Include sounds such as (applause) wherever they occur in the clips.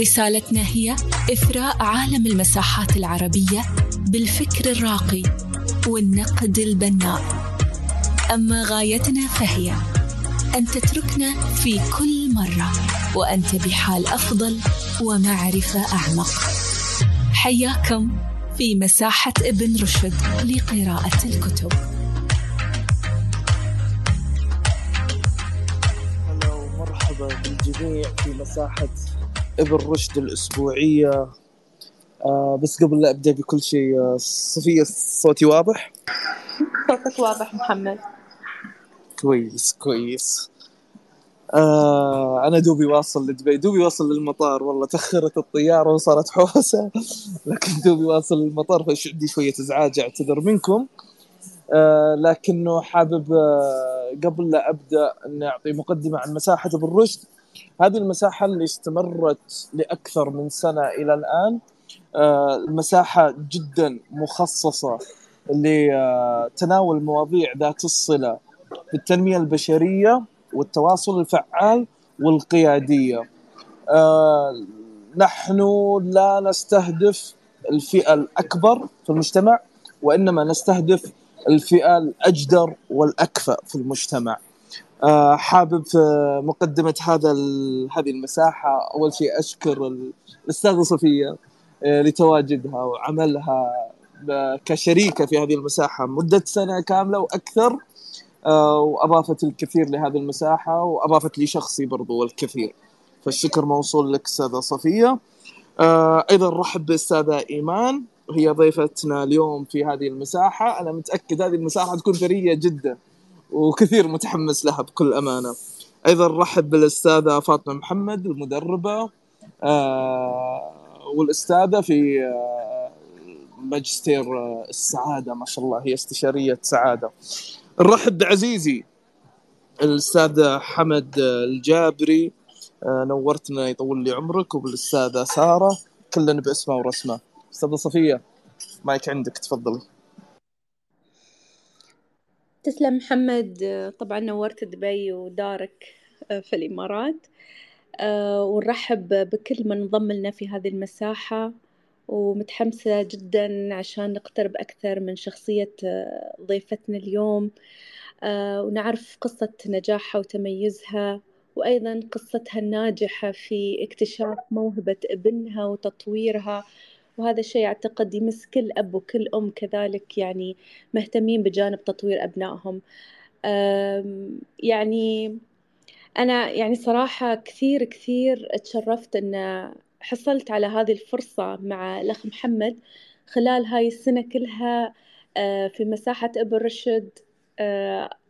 رسالتنا هي إثراء عالم المساحات العربية بالفكر الراقي والنقد البناء. أما غايتنا فهي أن تتركنا في كل مرة وأنت بحال أفضل ومعرفة أعمق. حياكم في مساحة ابن رشد لقراءة الكتب. هلا ومرحبا بالجميع في مساحة ابن رشد الأسبوعية. آه بس قبل لا أبدأ بكل شيء آه صفية صوتي واضح؟ صوتك واضح محمد. كويس كويس. آه أنا دوبي واصل لدبي. دوبي واصل للمطار والله تأخرت الطيارة وصارت حوسة. (laughs) لكن دوبي واصل للمطار فش عندي شوية إزعاج أعتذر منكم. آه لكنه حابب آه قبل لا أبدأ أني أعطي مقدمة عن مساحة ابن رشد هذه المساحة اللي استمرت لأكثر من سنة إلى الآن آه المساحة جدا مخصصة لتناول مواضيع ذات الصلة بالتنمية البشرية والتواصل الفعال والقيادية. آه نحن لا نستهدف الفئة الأكبر في المجتمع وإنما نستهدف الفئة الأجدر والأكفأ في المجتمع. حابب في مقدمة هذا هذه المساحة. أول شيء أشكر الأستاذة صفية آه لتواجدها وعملها كشريكة في هذه المساحة مدة سنة كاملة وأكثر. آه وأضافت الكثير لهذه المساحة وأضافت لي شخصي برضو الكثير. فالشكر موصول لك أستاذة صفية آه أيضا رحب بالأستاذة إيمان. هي ضيفتنا اليوم في هذه المساحة. أنا متأكد هذه المساحة تكون ثرية جدا. وكثير متحمس لها بكل أمانة. أيضا رحب بالأستاذة فاطمة محمد المدربة آه والأستاذة في آه ماجستير السعادة ما شاء الله هي استشارية سعادة. نرحب بعزيزي الأستاذ حمد الجابري. نورتنا يطول لي عمرك وبالأستاذة سارة. كلنا باسمه ورسمه. أستاذة صفية مايك عندك تفضلي. تسلم محمد طبعا نورت دبي ودارك في الإمارات. ونرحب بكل من انضم لنا في هذه المساحة. ومتحمسة جدا عشان نقترب أكثر من شخصية ضيفتنا اليوم. ونعرف قصة نجاحها وتميزها وأيضا قصتها الناجحة في اكتشاف موهبة ابنها وتطويرها. وهذا الشيء أعتقد يمس كل أب وكل أم كذلك يعني مهتمين بجانب تطوير أبنائهم. يعني أنا يعني صراحة كثير كثير تشرفت أن حصلت على هذه الفرصة مع الأخ محمد خلال هاي السنة كلها في مساحة ابن رشد.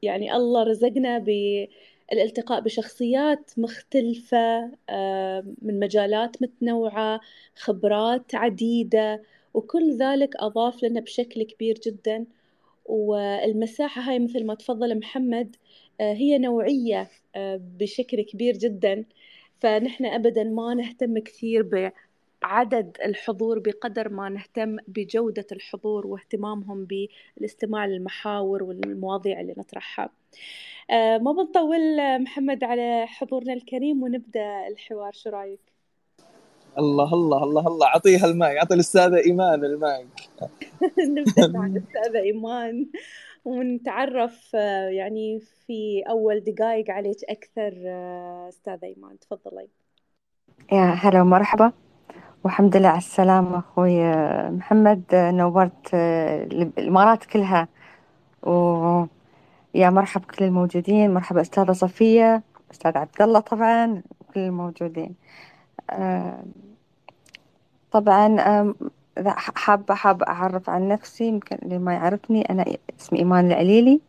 يعني الله رزقنا بالالتقاء بشخصيات مختلفة من مجالات متنوعة خبرات عديدة وكل ذلك أضاف لنا بشكل كبير جدا. والمساحة هاي مثل ما تفضل محمد هي نوعية بشكل كبير جدا. فنحن أبدا ما نهتم كثير بعدد الحضور بقدر ما نهتم بجودة الحضور واهتمامهم بالاستماع للمحاور والمواضيع اللي نطرحها. ما بنطول محمد على حضورنا الكريم ونبدأ الحوار. شو رأيك؟ الله الله الله الله. اعطيها الماي أعطي الاستاذه إيمان الماي (laughs) نبدأ مع (laughs) الاستاذه إيمان ونتعرف يعني في أول دقائق عليك أكثر استاذه إيمان. تفضلي يا هلا ومرحبا. والحمد لله على السلامة أخوي. محمد نورت الإمارات كلها. و يا مرحبا كل الموجودين. مرحبا أستاذة صفية أستاذ عبد الله طبعا كل الموجودين. طبعا حابة حابة أعرف عن نفسي يمكن اللي ما يعرفني أنا اسمي إيمان العليلي.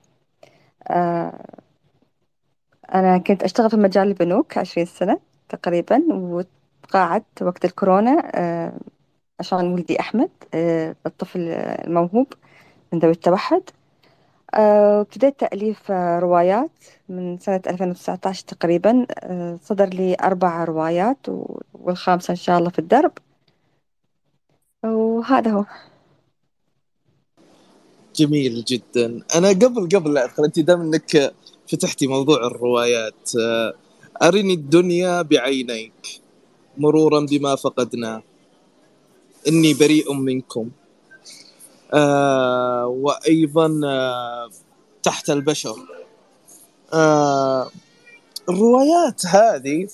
أنا كنت أشتغل في مجال البنوك عشرين سنة تقريبا وتقاعدت وقت الكورونا عشان ولدي أحمد الطفل الموهوب من ذوي التوحد. ابتديت تأليف روايات من سنة 2019 تقريبا. صدر لي أربع روايات والخامسة إن شاء الله في الدرب. وهذا هو. جميل جدا. أنا قبل قبل لا أدخل أنت دام إنك فتحتي موضوع الروايات أرني الدنيا بعينيك. مرورا بما فقدنا. إني بريء منكم. آه وأيضا آه تحت البشر. آه الروايات هذه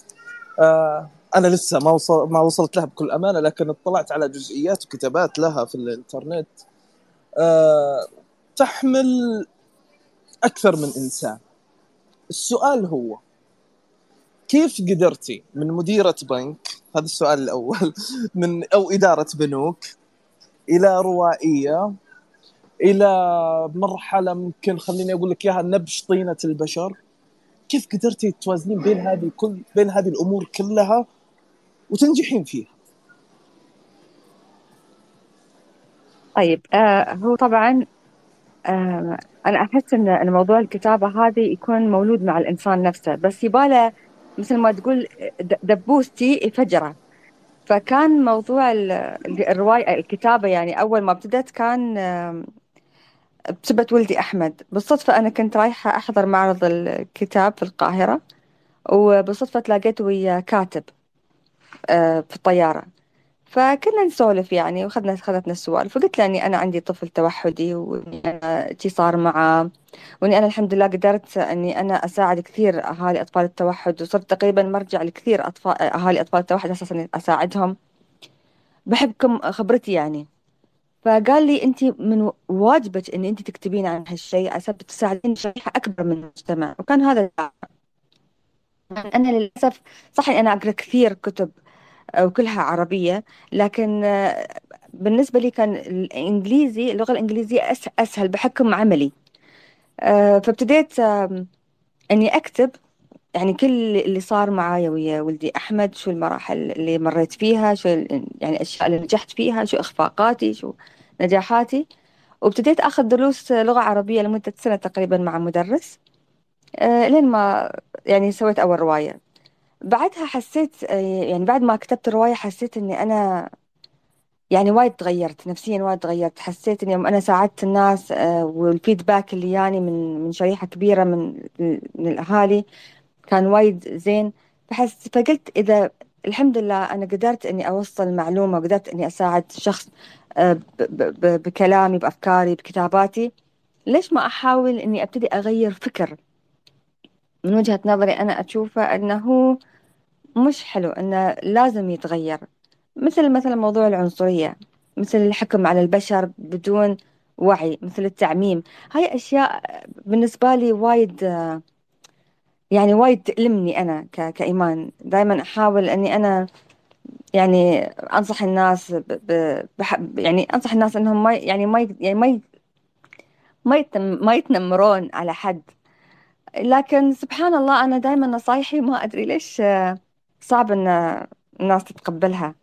آه أنا لسه ما وصل ما وصلت لها بكل أمانة لكن اطلعت على جزئيات وكتابات لها في الإنترنت. آه تحمل أكثر من إنسان. السؤال هو كيف قدرتي من مديرة بنك هذا السؤال الأول (laughs) من أو إدارة بنوك إلى روائية إلى مرحلة ممكن خليني أقول لك إياها نبش طينة البشر؟ كيف قدرتي توازنين بين هذه كل بين هذه الأمور كلها وتنجحين فيها؟ طيب آه هو طبعا آه أنا أحس إن موضوع الكتابة هذه يكون مولود مع الإنسان نفسه بس يباله مثل ما تقول دبوستي فجرة. فكان موضوع الرواية الكتابة يعني أول ما ابتدت كان بسبة ولدي أحمد. بالصدفة أنا كنت رايحة أحضر معرض الكتاب في القاهرة وبالصدفة تلاقيت ويا كاتب في الطيارة. فكنا نسولف يعني وخذنا خذتنا السوالف فقلت له إني أنا عندي طفل توحدي وإني أنا شي صار معه وإني أنا الحمد لله قدرت إني أنا أساعد كثير أهالي أطفال التوحد وصرت تقريبا مرجع لكثير اطفال أهالي أطفال التوحد أساسا أساعدهم. بحبكم خبرتي يعني. فقال لي انت من واجبك إن انت تكتبين عن هالشيء عشان تساعدين شريحه أكبر من المجتمع وكان هذا أنا للاسف صح أنا أقرأ كثير كتب وكلها عربية لكن بالنسبة لي كان الإنجليزي اللغة الإنجليزية أسهل بحكم عملي. فابتديت أني أكتب يعني كل اللي صار معايا ويا ولدي أحمد شو المراحل اللي مريت فيها شو يعني الأشياء اللي نجحت فيها شو إخفاقاتي شو نجاحاتي. وابتديت أخذ دروس لغة عربية لمدة سنة تقريبا مع مدرس. لين ما يعني سويت أول رواية. بعدها حسيت يعني بعد ما كتبت الرواية حسيت إني أنا يعني وايد تغيرت نفسيا وايد تغيرت. حسيت إني يوم أنا ساعدت الناس والفيدباك اللي يعني من من شريحة كبيرة من من الأهالي كان وايد زين. فحس فقلت إذا الحمد لله أنا قدرت إني أوصل معلومة وقدرت إني أساعد شخص بكلامي بأفكاري بكتاباتي ليش ما أحاول إني أبتدي أغير فكر؟ من وجهة نظري أنا أشوفه أنه مش حلو أنه لازم يتغير. مثل مثلا موضوع العنصرية مثل الحكم على البشر بدون وعي مثل التعميم. هاي أشياء بالنسبة لي وايد يعني وايد تألمني أنا كإيمان. دائما أحاول أني أنا يعني أنصح الناس ب ب يعني أنصح الناس أنهم ما يعني ما يعني ما ما ما يتنمرون على حد. لكن سبحان الله أنا دائما نصايحي ما أدري ليش صعب إن الناس تتقبلها.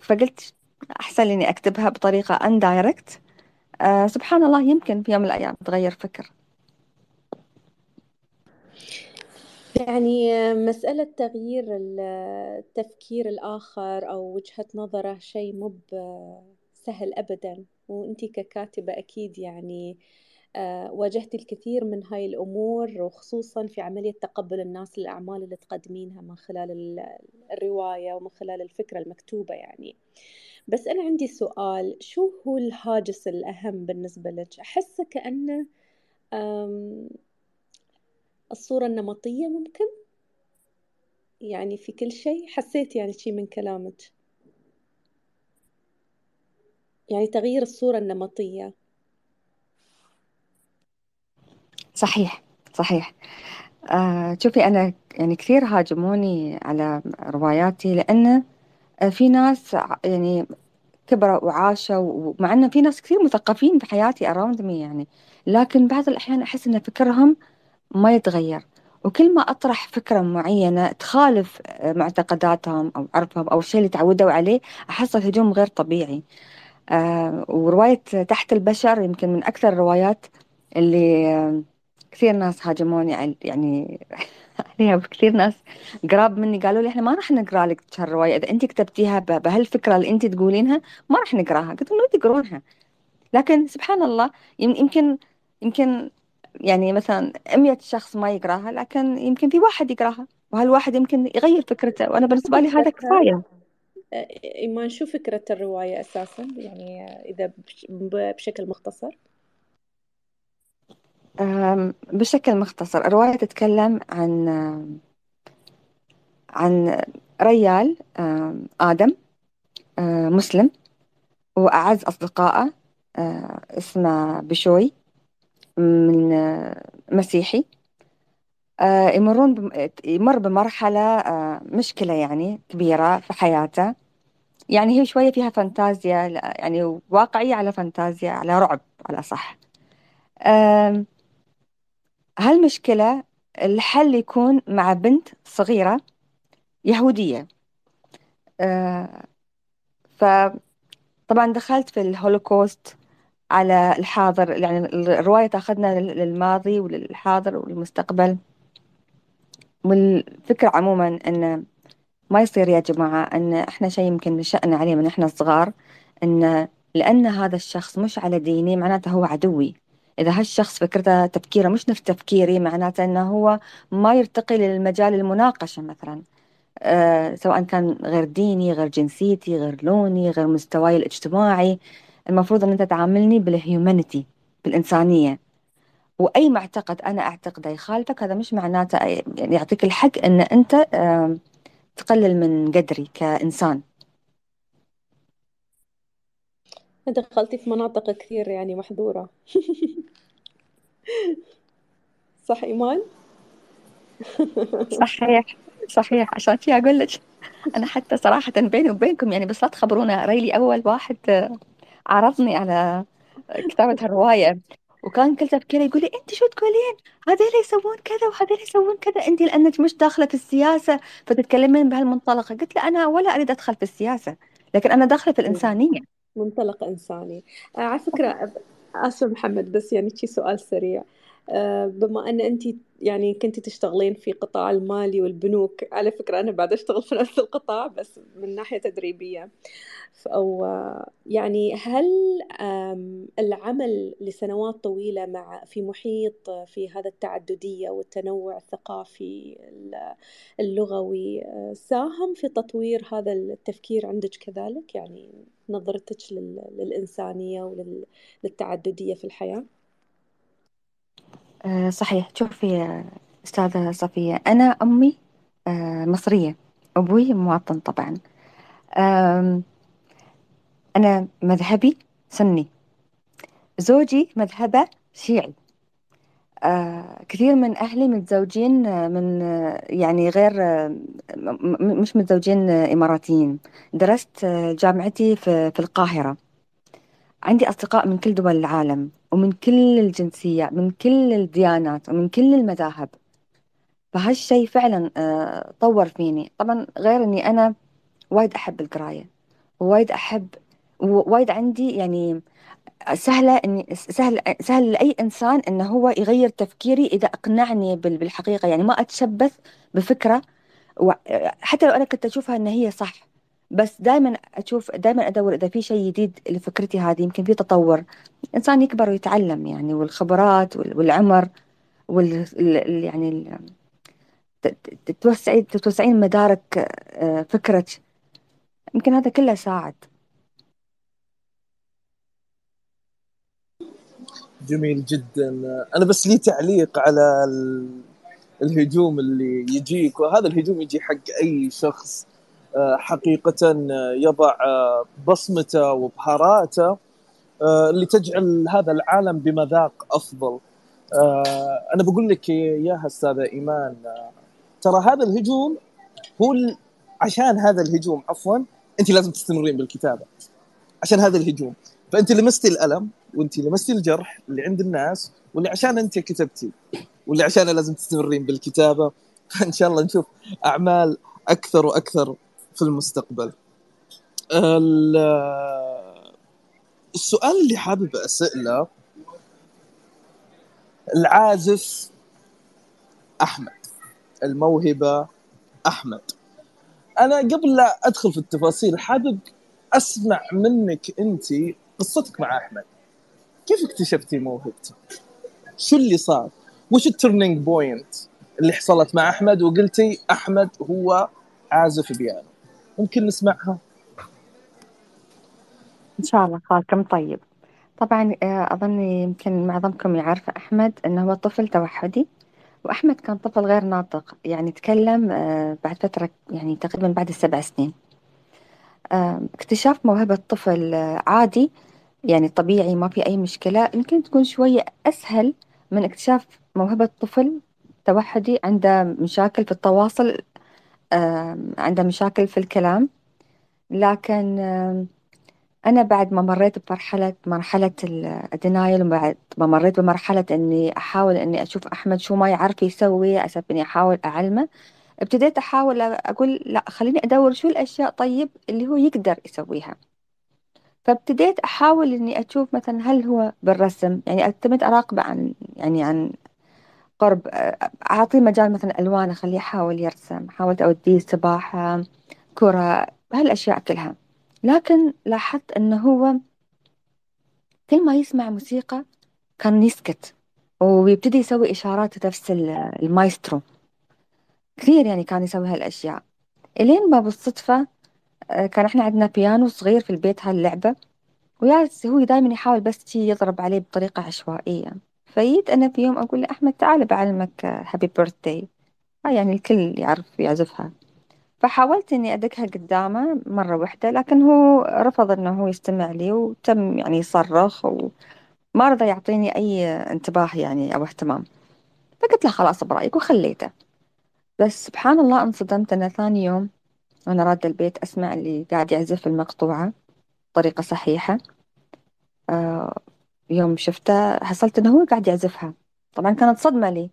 فقلت أحسن لي إني أكتبها بطريقة اندايركت أه سبحان الله يمكن في يوم من الأيام تغير فكر. يعني مسألة تغيير التفكير الآخر أو وجهة نظره شيء مو سهل أبدا. وأنتي ككاتبة أكيد يعني واجهتي الكثير من هاي الأمور وخصوصا في عملية تقبل الناس للأعمال اللي تقدمينها من خلال الرواية ومن خلال الفكرة المكتوبة يعني. بس أنا عندي سؤال شو هو الهاجس الأهم بالنسبة لك؟ أحس كأنه الصورة النمطية ممكن؟ يعني في كل شيء؟ حسيت يعني شي من كلامك. يعني تغيير الصورة النمطية. صحيح صحيح. آه شوفي أنا يعني كثير هاجموني على رواياتي لأن في ناس يعني كبروا وعاشوا ومع أنه في ناس كثير مثقفين في حياتي أراوند مي يعني. لكن بعض الأحيان أحس أن فكرهم ما يتغير. وكل ما أطرح فكرة معينة تخالف معتقداتهم أو عرفهم أو الشيء اللي تعودوا عليه أحصل هجوم غير طبيعي. آه ورواية تحت البشر يمكن من أكثر الروايات اللي آه كثير ناس هاجموني يعني (laughs) عليها كثير ناس قراب مني قالوا لي إحنا ما راح نقرأ لك هالروايه إذا انت كتبتيها بهالفكرة اللي انت تقولينها ما راح نقرأها. قلت لهم تقرونها لكن سبحان الله يمكن يمكن يعني مثلا 100 شخص ما يقرأها لكن يمكن في واحد يقرأها وهالواحد يمكن يغير فكرته وأنا بالنسبة لي هذا كفاية. إيمان شو فكرة الرواية أساسا يعني إذا بشكل مختصر. بشكل مختصر الرواية تتكلم عن عن ريال آدم مسلم وأعز أصدقائه اسمه بشوي من مسيحي. يمرون يمر بمرحلة مشكلة يعني كبيرة في حياته. يعني هي شوية فيها فانتازيا يعني واقعية على فانتازيا على رعب على صح هالمشكلة الحل يكون مع بنت صغيرة يهودية. أه فطبعا دخلت في الهولوكوست على الحاضر يعني الرواية تأخذنا للماضي وللحاضر والمستقبل والفكرة عموما أن ما يصير يا جماعة أن إحنا شيء يمكن نشأنا عليه من إحنا صغار أن لأن هذا الشخص مش على ديني معناته هو عدوي. إذا هالشخص فكرته تفكيره مش نفس تفكيري معناته أنه هو ما يرتقي للمجال المناقشة مثلا. أه سواء كان غير ديني غير جنسيتي غير لوني غير مستواي الاجتماعي. المفروض أن أنت تعاملني بالهيومانيتي بالإنسانية. وأي معتقد أنا أعتقده يخالفك هذا مش معناته يعني يعطيك الحق أن أنت أه تقلل من قدري كإنسان. دخلتي في مناطق كثير يعني محظورة. (laughs) صح إيمان؟ (laughs) صحيح صحيح. عشان كذا أقول لك أنا حتى صراحة بيني وبينكم يعني بس لا تخبرونا ريلي أول واحد عرضني على كتابة الرواية. وكان كل تفكيره يقول لي أنت شو تقولين؟ هذول يسوون كذا وهذول يسوون كذا. أنت لأنك مش داخلة في السياسة فتتكلمين بهالمنطلقة. قلت له أنا ولا أريد أدخل في السياسة لكن أنا داخلة في الإنسانية. منطلق إنساني. آه على فكرة أسف محمد بس يعني شي سؤال سريع. بما أن انت يعني كنت تشتغلين في قطاع المالي والبنوك على فكرة أنا بعد أشتغل في نفس القطاع بس من ناحية تدريبية أو يعني هل العمل لسنوات طويلة مع في محيط في هذا التعددية والتنوع الثقافي اللغوي ساهم في تطوير هذا التفكير عندك كذلك يعني نظرتك للإنسانية وللتعددية في الحياة؟ آه، صحيح. شوفي أستاذة صفية أنا أمي آه، مصرية أبوي مواطن طبعا. أنا مذهبي سني زوجي مذهبه شيعي. آه كثير من أهلي متزوجين من يعني غير مش متزوجين إماراتيين. درست جامعتي في, في القاهرة. عندي أصدقاء من كل دول العالم. ومن كل الجنسيات من كل الديانات ومن كل المذاهب. فهالشيء فعلا آه طور فيني. طبعا غير أني أنا وايد أحب القراية. وايد أحب وايد عندي يعني سهلة إني سهل سهل لأي إنسان إنه هو يغير تفكيري إذا أقنعني بالحقيقة. يعني ما أتشبث بفكرة حتى لو أنا كنت أشوفها إن هي صح. بس دائما أشوف دائما أدور إذا في شيء جديد لفكرتي هذه يمكن في تطور. الإنسان يكبر ويتعلم يعني والخبرات والعمر وال يعني تتوسعين تتوسعين مدارك آه، فكرك. يمكن هذا كله ساعد. جميل جدا. أنا بس لي تعليق على الهجوم اللي يجيك وهذا الهجوم يجي حق أي شخص. آه، حقيقة يضع آه، بصمته وبهاراته آه، اللي تجعل هذا العالم بمذاق أفضل. أنا بقول لك يا أستاذة إيمان ترى هذا الهجوم هو عشان هذا الهجوم عفوا أنت لازم تستمرين بالكتابة. عشان هذا الهجوم. فأنت لمستي الألم وأنت لمستي الجرح اللي عند الناس واللي عشان أنت كتبتي واللي عشانها لازم تستمرين بالكتابة. فإن شاء الله نشوف أعمال أكثر وأكثر في المستقبل. السؤال اللي حابب أسأله العازف أحمد الموهبة أحمد. أنا قبل لا أدخل في التفاصيل حابب أسمع منك أنت قصتك مع أحمد. كيف اكتشفتي موهبتك؟ شو اللي صار؟ وش ال turning point اللي حصلت مع أحمد؟ وقلتي أحمد هو عازف بيانو. ممكن نسمعها. إن شاء الله فالكم طيب؟ طبعا آه، أظن يمكن معظمكم يعرف أحمد أنه هو طفل توحدي وأحمد كان طفل غير ناطق يعني تكلم آه، بعد فترة يعني تقريبا بعد السبع سنين. آه، اكتشاف موهبة طفل عادي يعني طبيعي ما في أي مشكلة يمكن تكون شوية أسهل من اكتشاف موهبة طفل توحدي عنده مشاكل في التواصل عنده مشاكل في الكلام. لكن أنا بعد ما مريت بمرحلة مرحلة الدينايل وبعد ما مريت بمرحلة إني أحاول إني أشوف أحمد شو ما يعرف يسوي أسف إني أحاول أعلمه ابتديت أحاول أقول لا خليني أدور شو الأشياء طيب اللي هو يقدر يسويها. فابتديت أحاول إني أشوف مثلا هل هو بالرسم يعني أعتمد أراقبه عن يعني عن قرب أعطيه مجال مثلا ألوان أخليه يحاول يرسم حاولت أوديه سباحة كرة هالأشياء كلها. لكن لاحظت أنه هو كل ما يسمع موسيقى كان يسكت ويبتدي يسوي إشارات نفس المايسترو. كثير يعني كان يسوي هالأشياء. إلين ما بالصدفة آه، كان إحنا عندنا بيانو صغير في البيت هاللعبة ويا هو دائما يحاول بس يضرب عليه بطريقة عشوائية. فيت أنا في يوم أقول له أحمد تعال بعلمك happy birthday يعني الكل يعرف يعزفها. فحاولت إني أدقها قدامه مرة واحدة لكن هو رفض إنه هو يستمع لي وتم يعني يصرخ وما رضى يعطيني أي انتباه يعني أو اهتمام. فقلت له خلاص برأيك وخليته. بس سبحان الله انصدمت أنا ثاني يوم وأنا رادة البيت أسمع اللي قاعد يعزف المقطوعة بطريقة صحيحة. آه يوم شفته حصلت إنه هو قاعد يعزفها. طبعا كانت صدمة لي.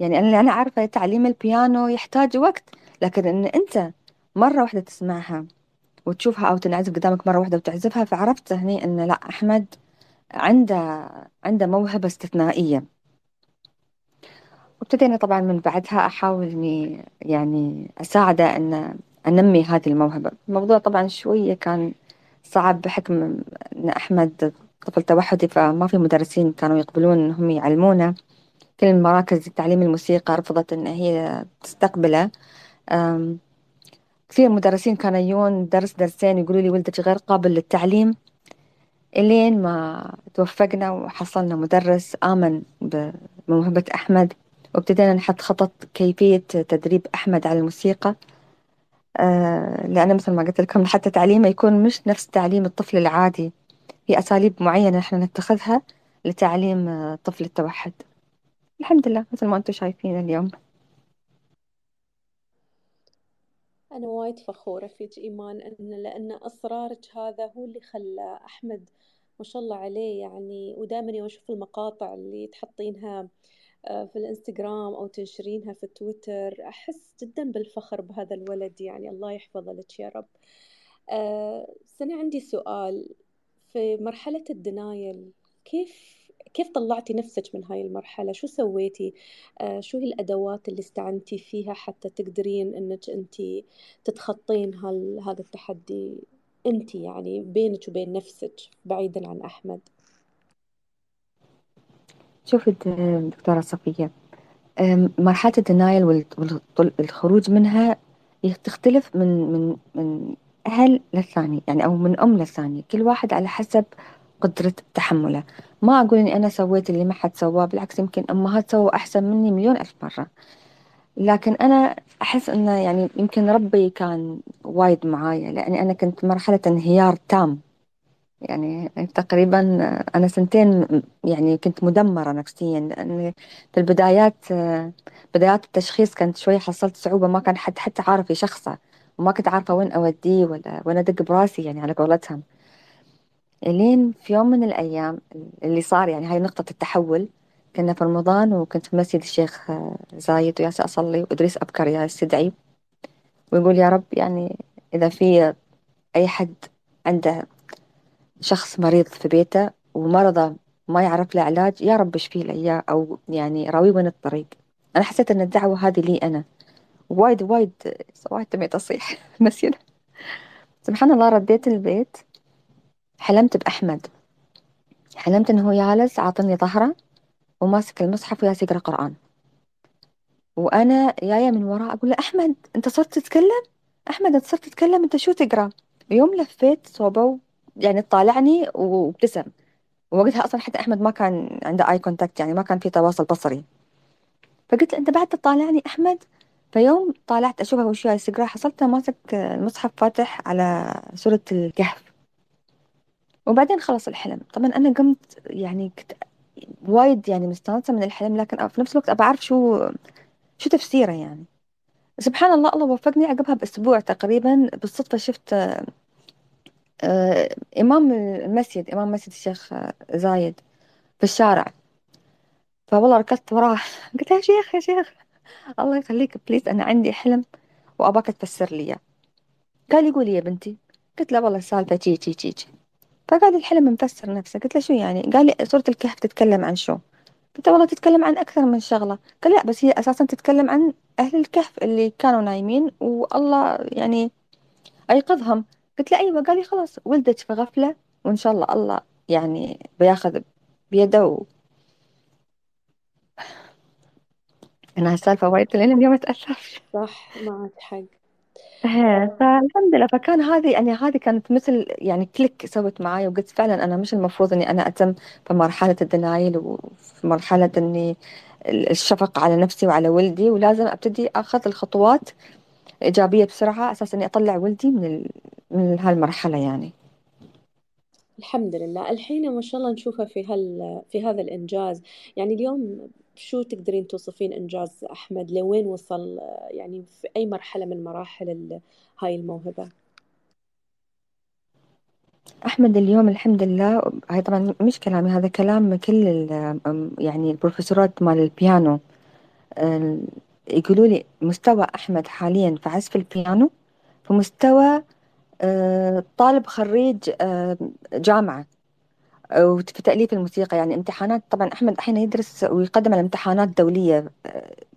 يعني أنا اللي أنا عارفة تعليم البيانو يحتاج وقت لكن إن أنت مرة واحدة تسمعها وتشوفها أو تنعزف قدامك مرة واحدة وتعزفها فعرفت هني إن لا أحمد عنده عنده موهبة استثنائية. وابتدينا طبعا من بعدها أحاول إني يعني أساعده أن أنمي هذه الموهبة. الموضوع طبعا شوية كان صعب بحكم أن أحمد طفل توحدي فما في مدرسين كانوا يقبلون أنهم يعلمونه كل مراكز تعليم الموسيقى رفضت أن هي تستقبله. كثير مدرسين كانوا يجون درس درسين يقولوا لي ولدك غير قابل للتعليم. إلين ما توفقنا وحصلنا مدرس آمن بموهبة أحمد وابتدينا نحط خطط كيفية تدريب أحمد على الموسيقى. آه لأن مثل ما قلت لكم حتى تعليمه يكون مش نفس تعليم الطفل العادي. في أساليب معينة نحن نتخذها لتعليم طفل التوحد. الحمد لله مثل ما أنتم شايفين اليوم. أنا وايد فخورة فيك إيمان إن لأن إصرارك هذا هو اللي خلى أحمد ما شاء الله عليه يعني ودائما يوم أشوف المقاطع اللي تحطينها آه، في الإنستغرام أو تنشرينها في تويتر أحس جدا بالفخر بهذا الولد يعني. الله يحفظه لك يا رب. أه أستاذة عندي سؤال. في مرحلة ال denial كيف كيف طلعتي نفسك من هاي المرحلة؟ شو سويتي؟ آه شو هي الأدوات اللي استعنتي فيها حتى تقدرين أنك أنت تتخطين هذا التحدي أنت يعني بينك وبين نفسك بعيدا عن أحمد؟ شوفي دكتورة صفية مرحلة الدنايل والخروج منها تختلف من من من أهل للثاني يعني أو من أم للثاني كل واحد على حسب قدرة تحمله. ما أقول إني أنا سويت اللي ما حد سواه بالعكس يمكن أمهات سووا أحسن مني مليون ألف مرة. لكن أنا أحس إنه يعني يمكن ربي كان وايد معايا لأني أنا كنت مرحلة انهيار تام. يعني تقريبا أنا سنتين يعني كنت مدمرة نفسيا لأن في البدايات بدايات التشخيص كانت شوي حصلت صعوبة ما كان حد حتى عارف يشخصه وما كنت عارفة وين أوديه ولا وين أدق براسي يعني على قولتهم. لين في يوم من الأيام اللي صار يعني هاي نقطة التحول كنا في رمضان وكنت في مسجد الشيخ زايد وياسي أصلي وإدريس أبكر يا استدعي ويقول يا رب يعني إذا في أي حد عنده شخص مريض في بيته ومرضى ما يعرف له علاج يا رب اشفي له إياه أو يعني راويه من الطريق. أنا حسيت أن الدعوة هذه لي أنا. وايد وايد وايد تميت أصيح مسجد سبحان الله رديت البيت. حلمت بأحمد. حلمت إنه جالس عاطني ظهره وماسك المصحف ويالس يقرأ قرآن. وأنا جاية من وراه أقول له أحمد أنت صرت تتكلم؟ أحمد أنت صرت تتكلم؟ أنت شو تقرأ؟ يوم لفيت صوبة يعني طالعني وابتسم. ووقتها أصلا حتى أحمد ما كان عنده eye contact يعني ما كان في تواصل بصري. فقلت له أنت بعد تطالعني أحمد؟ فيوم طالعت أشوفه وش جالس يقرأ حصلته ماسك المصحف فاتح على سورة الكهف وبعدين خلص الحلم. طبعا أنا قمت يعني كنت وايد يعني مستانسة من الحلم لكن في نفس الوقت أبى أعرف شو شو تفسيره يعني. سبحان الله الله وفقني عقبها بأسبوع تقريبا بالصدفة شفت آه إمام المسجد إمام مسجد الشيخ زايد في الشارع. فوالله ركضت وراه قلت يا شيخ يا شيخ. الله يخليك بليز أنا عندي حلم وأباك تفسر لي إياه. قال لي يا بنتي. قلت له والله السالفة تي تي تي فقال لي الحلم مفسر نفسه. قلت له شو يعني؟ قال لي سورة الكهف تتكلم عن شو؟ قلت له والله تتكلم عن أكثر من شغلة. قال لا بس هي أساسا تتكلم عن أهل الكهف اللي كانوا نايمين والله يعني أيقظهم. قلت له أيوة. قال لي خلاص ولدج في غفلة وإن شاء الله الله يعني بياخذ بيده و... أنا هالسالفة وايد لين اليوم أتأثر صح معك حق. فالحمد لله. فكان هذه يعني هذه كانت مثل يعني click سوت معي وقلت فعلا أنا مش المفروض إني أنا أتم في مرحلة ال denial وفي مرحلة إني الشفقة على نفسي وعلى ولدي ولازم أبتدي أخذ الخطوات إيجابية بسرعة أساس إني أطلع ولدي من ال... من هالمرحلة يعني. الحمد لله. الحين ما شاء الله نشوفه في هال في هذا الإنجاز. يعني اليوم شو تقدرين توصفين إنجاز أحمد؟ لوين وصل؟ يعني في أي مرحلة من مراحل هاي الموهبة؟ أحمد اليوم الحمد لله هاي طبعا مش كلامي هذا كلام كل يعني البروفيسورات مال البيانو. يقولوا لي مستوى أحمد حاليا في عزف البيانو في مستوى طالب خريج جامعة. وفي تأليف الموسيقى يعني امتحانات طبعا أحمد الحين يدرس ويقدم على امتحانات دولية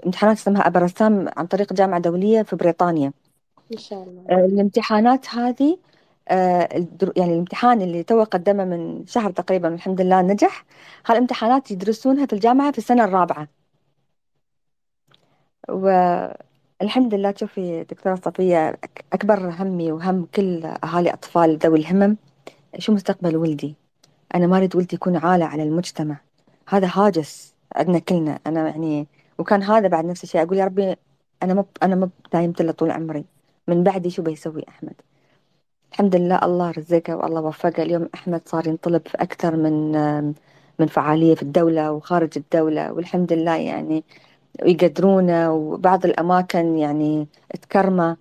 امتحانات اسمها أبرسام عن طريق جامعة دولية في بريطانيا. إن شاء الله. الامتحانات هذه يعني الامتحان اللي تو قدمه من شهر تقريبا الحمد لله نجح. هالامتحانات يدرسونها في الجامعة في السنة الرابعة. والحمد لله شوفي دكتورة صفية أكبر همي وهم كل أهالي أطفال ذوي الهمم شو مستقبل ولدي؟ أنا ما أريد ولدي يكون عالة على المجتمع. هذا هاجس عندنا كلنا. أنا يعني وكان هذا بعد نفس الشيء. أقول يا ربي أنا ما أنا ما دايمت له طول عمري. من بعدي شو بيسوي أحمد؟ الحمد لله الله رزقه والله وفقه. اليوم أحمد صار ينطلب في أكثر من من فعالية في الدولة وخارج الدولة والحمد لله يعني ويقدرونه وبعض الأماكن يعني تكرمه.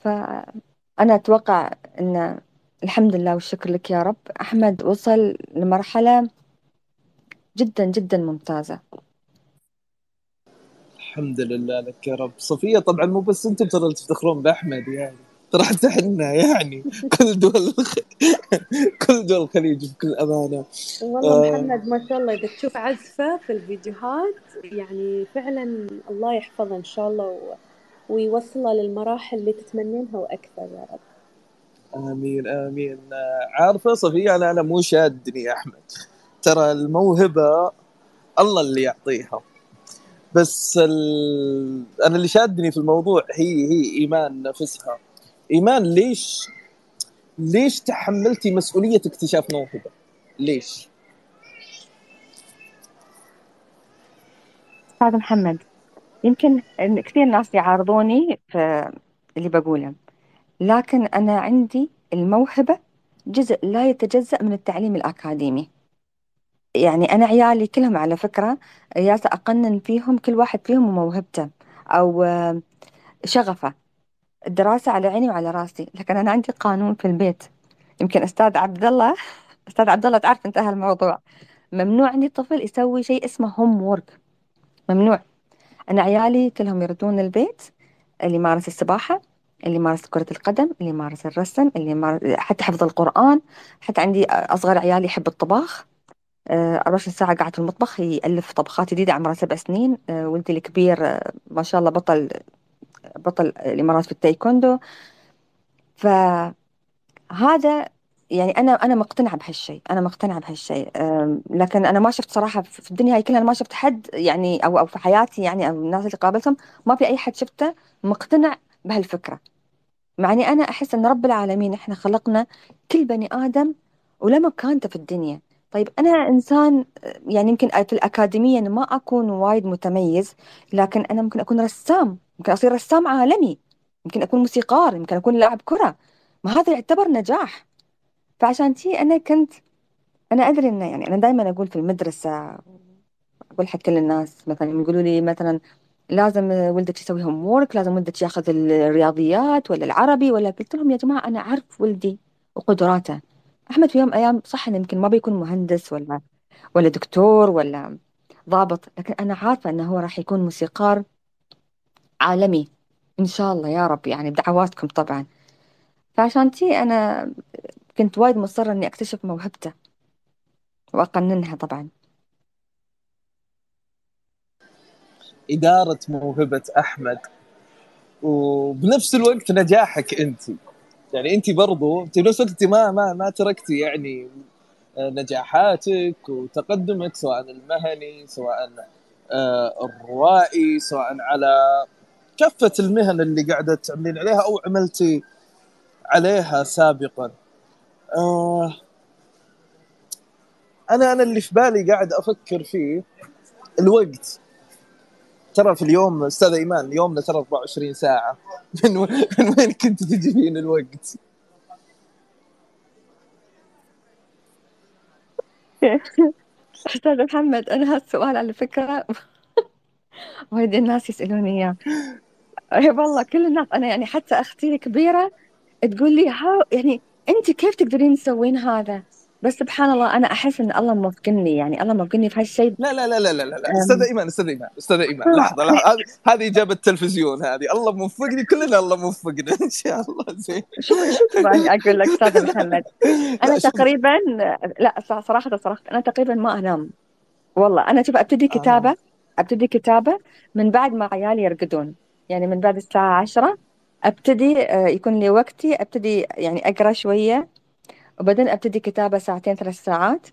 فأنا أتوقع أن الحمد لله والشكر لك يا رب. أحمد وصل لمرحلة جدا جدا ممتازة. الحمد لله لك يا رب. صفية طبعا مو بس أنتم ترى تفتخرون بأحمد يعني. ترى حتى إحنا يعني. كل دول كل دول الخليج بكل أمانة. والله آه. محمد ما شاء الله إذا تشوف عزفة في الفيديوهات يعني فعلا الله يحفظه إن شاء الله و... ويوصله للمراحل اللي تتمنينها وأكثر يا رب. آمين آمين. عارفة صفية أنا أنا مو شادني يا أحمد. ترى الموهبة الله اللي يعطيها. بس. أنا اللي شادني في الموضوع هي هي إيمان نفسها. إيمان ليش ليش تحملتي مسؤولية اكتشاف موهبة؟ ليش؟ أستاذ محمد يمكن كثير ناس يعارضوني في اللي بقوله. لكن أنا عندي الموهبة جزء لا يتجزأ من التعليم الأكاديمي. يعني أنا عيالي كلهم على فكرة ياسا أقنن فيهم كل واحد فيهم وموهبته أو شغفه. الدراسة على عيني وعلى راسي. لكن أنا عندي قانون في البيت. يمكن أستاذ عبد الله أستاذ عبد الله تعرف انتهى الموضوع. ممنوع عندي الطفل يسوي شيء اسمه هوم وورك ممنوع. أنا عيالي كلهم يردون البيت اللي يمارس السباحة. اللي يمارس كرة القدم اللي يمارس الرسم اللي يمارس حتى حفظ القرآن. حتى عندي أصغر عيالي يحب الطباخ. 24 آه، ساعة قاعد في المطبخ يألف طبخات جديدة عمره سبع سنين. آه، ولدي الكبير آه، ما شاء الله بطل بطل الإمارات في التايكوندو. فهذا يعني أنا أنا مقتنعة بهالشيء أنا مقتنعة بهالشيء. لكن أنا ما شفت صراحة في الدنيا هاي كلها ما شفت حد يعني أو أو في حياتي يعني أو الناس اللي قابلتهم ما في أي حد شفته مقتنع بهالفكرة. مع اني أنا أحس إن رب العالمين إحنا خلقنا كل بني آدم وله مكانته في الدنيا. طيب أنا إنسان يعني يمكن في الأكاديمية ما أكون وايد متميز لكن أنا ممكن أكون رسام ممكن أصير رسام عالمي يمكن أكون موسيقار يمكن أكون لاعب كرة. ما هذا يعتبر نجاح. فعشان تي أنا كنت أنا أدري إنه يعني أنا دائما أقول في المدرسة أقول حق كل الناس مثلا يقولوا لي مثلا لازم ولدك يسوي homework لازم ولدك ياخذ الرياضيات ولا العربي ولا قلت لهم يا جماعة أنا أعرف ولدي وقدراته. أحمد في يوم من الأيام صح إنه يمكن ما بيكون مهندس ولا ولا دكتور ولا ضابط لكن أنا عارفة إنه هو راح يكون موسيقار عالمي. إن شاء الله يا رب يعني بدعواتكم طبعا. فعشان تي أنا كنت وايد مصرة إني أكتشف موهبته وأقننها طبعا. إدارة موهبة أحمد. وبنفس الوقت نجاحك أنت. يعني أنت برضو في نفس الوقت ما ما ما تركتي يعني نجاحاتك وتقدمك سواء المهني سواء آه، الروائي سواء على كافة المهن اللي قاعدة تعملين عليها أو عملتي عليها سابقا. آه أنا أنا اللي في بالي قاعد أفكر فيه الوقت. ترى في اليوم أستاذ إيمان يومنا ترى 24 ساعة. (laughs) من, من وين كنت تجيبين الوقت؟ (laughs) أستاذ محمد أنا هالسؤال على فكرة (laughs) وايد الناس يسألوني إياه. أي والله كل الناس أنا يعني حتى أختي الكبيره تقول لي ها يعني أنت كيف تقدرين تسوين هذا؟ بس سبحان الله أنا أحس إن الله موفقني يعني الله موفقني في هالشيء لا لا لا لا لا لا. أستاذ إيمان أستاذ إيمان أستاذ إيمان. لحظة لحظة. هذه إجابة التلفزيون هذه. الله موفقني كلنا الله موفقنا. (laughs) إن شاء الله زين. شو شو أقول لك أستاذ (laughs) محمد؟ أنا تقريبا لا صراحة صراحة أنا تقريبا ما أنام. والله أنا شوف أبتدي كتابة آه. أبتدي كتابة من بعد ما عيالي يرقدون. يعني من بعد الساعة 10 أبتدي آه، يكون لي وقتي أبتدي يعني أقرأ شوية. وبعدين أبتدي كتابة ساعتين ثلاث ساعات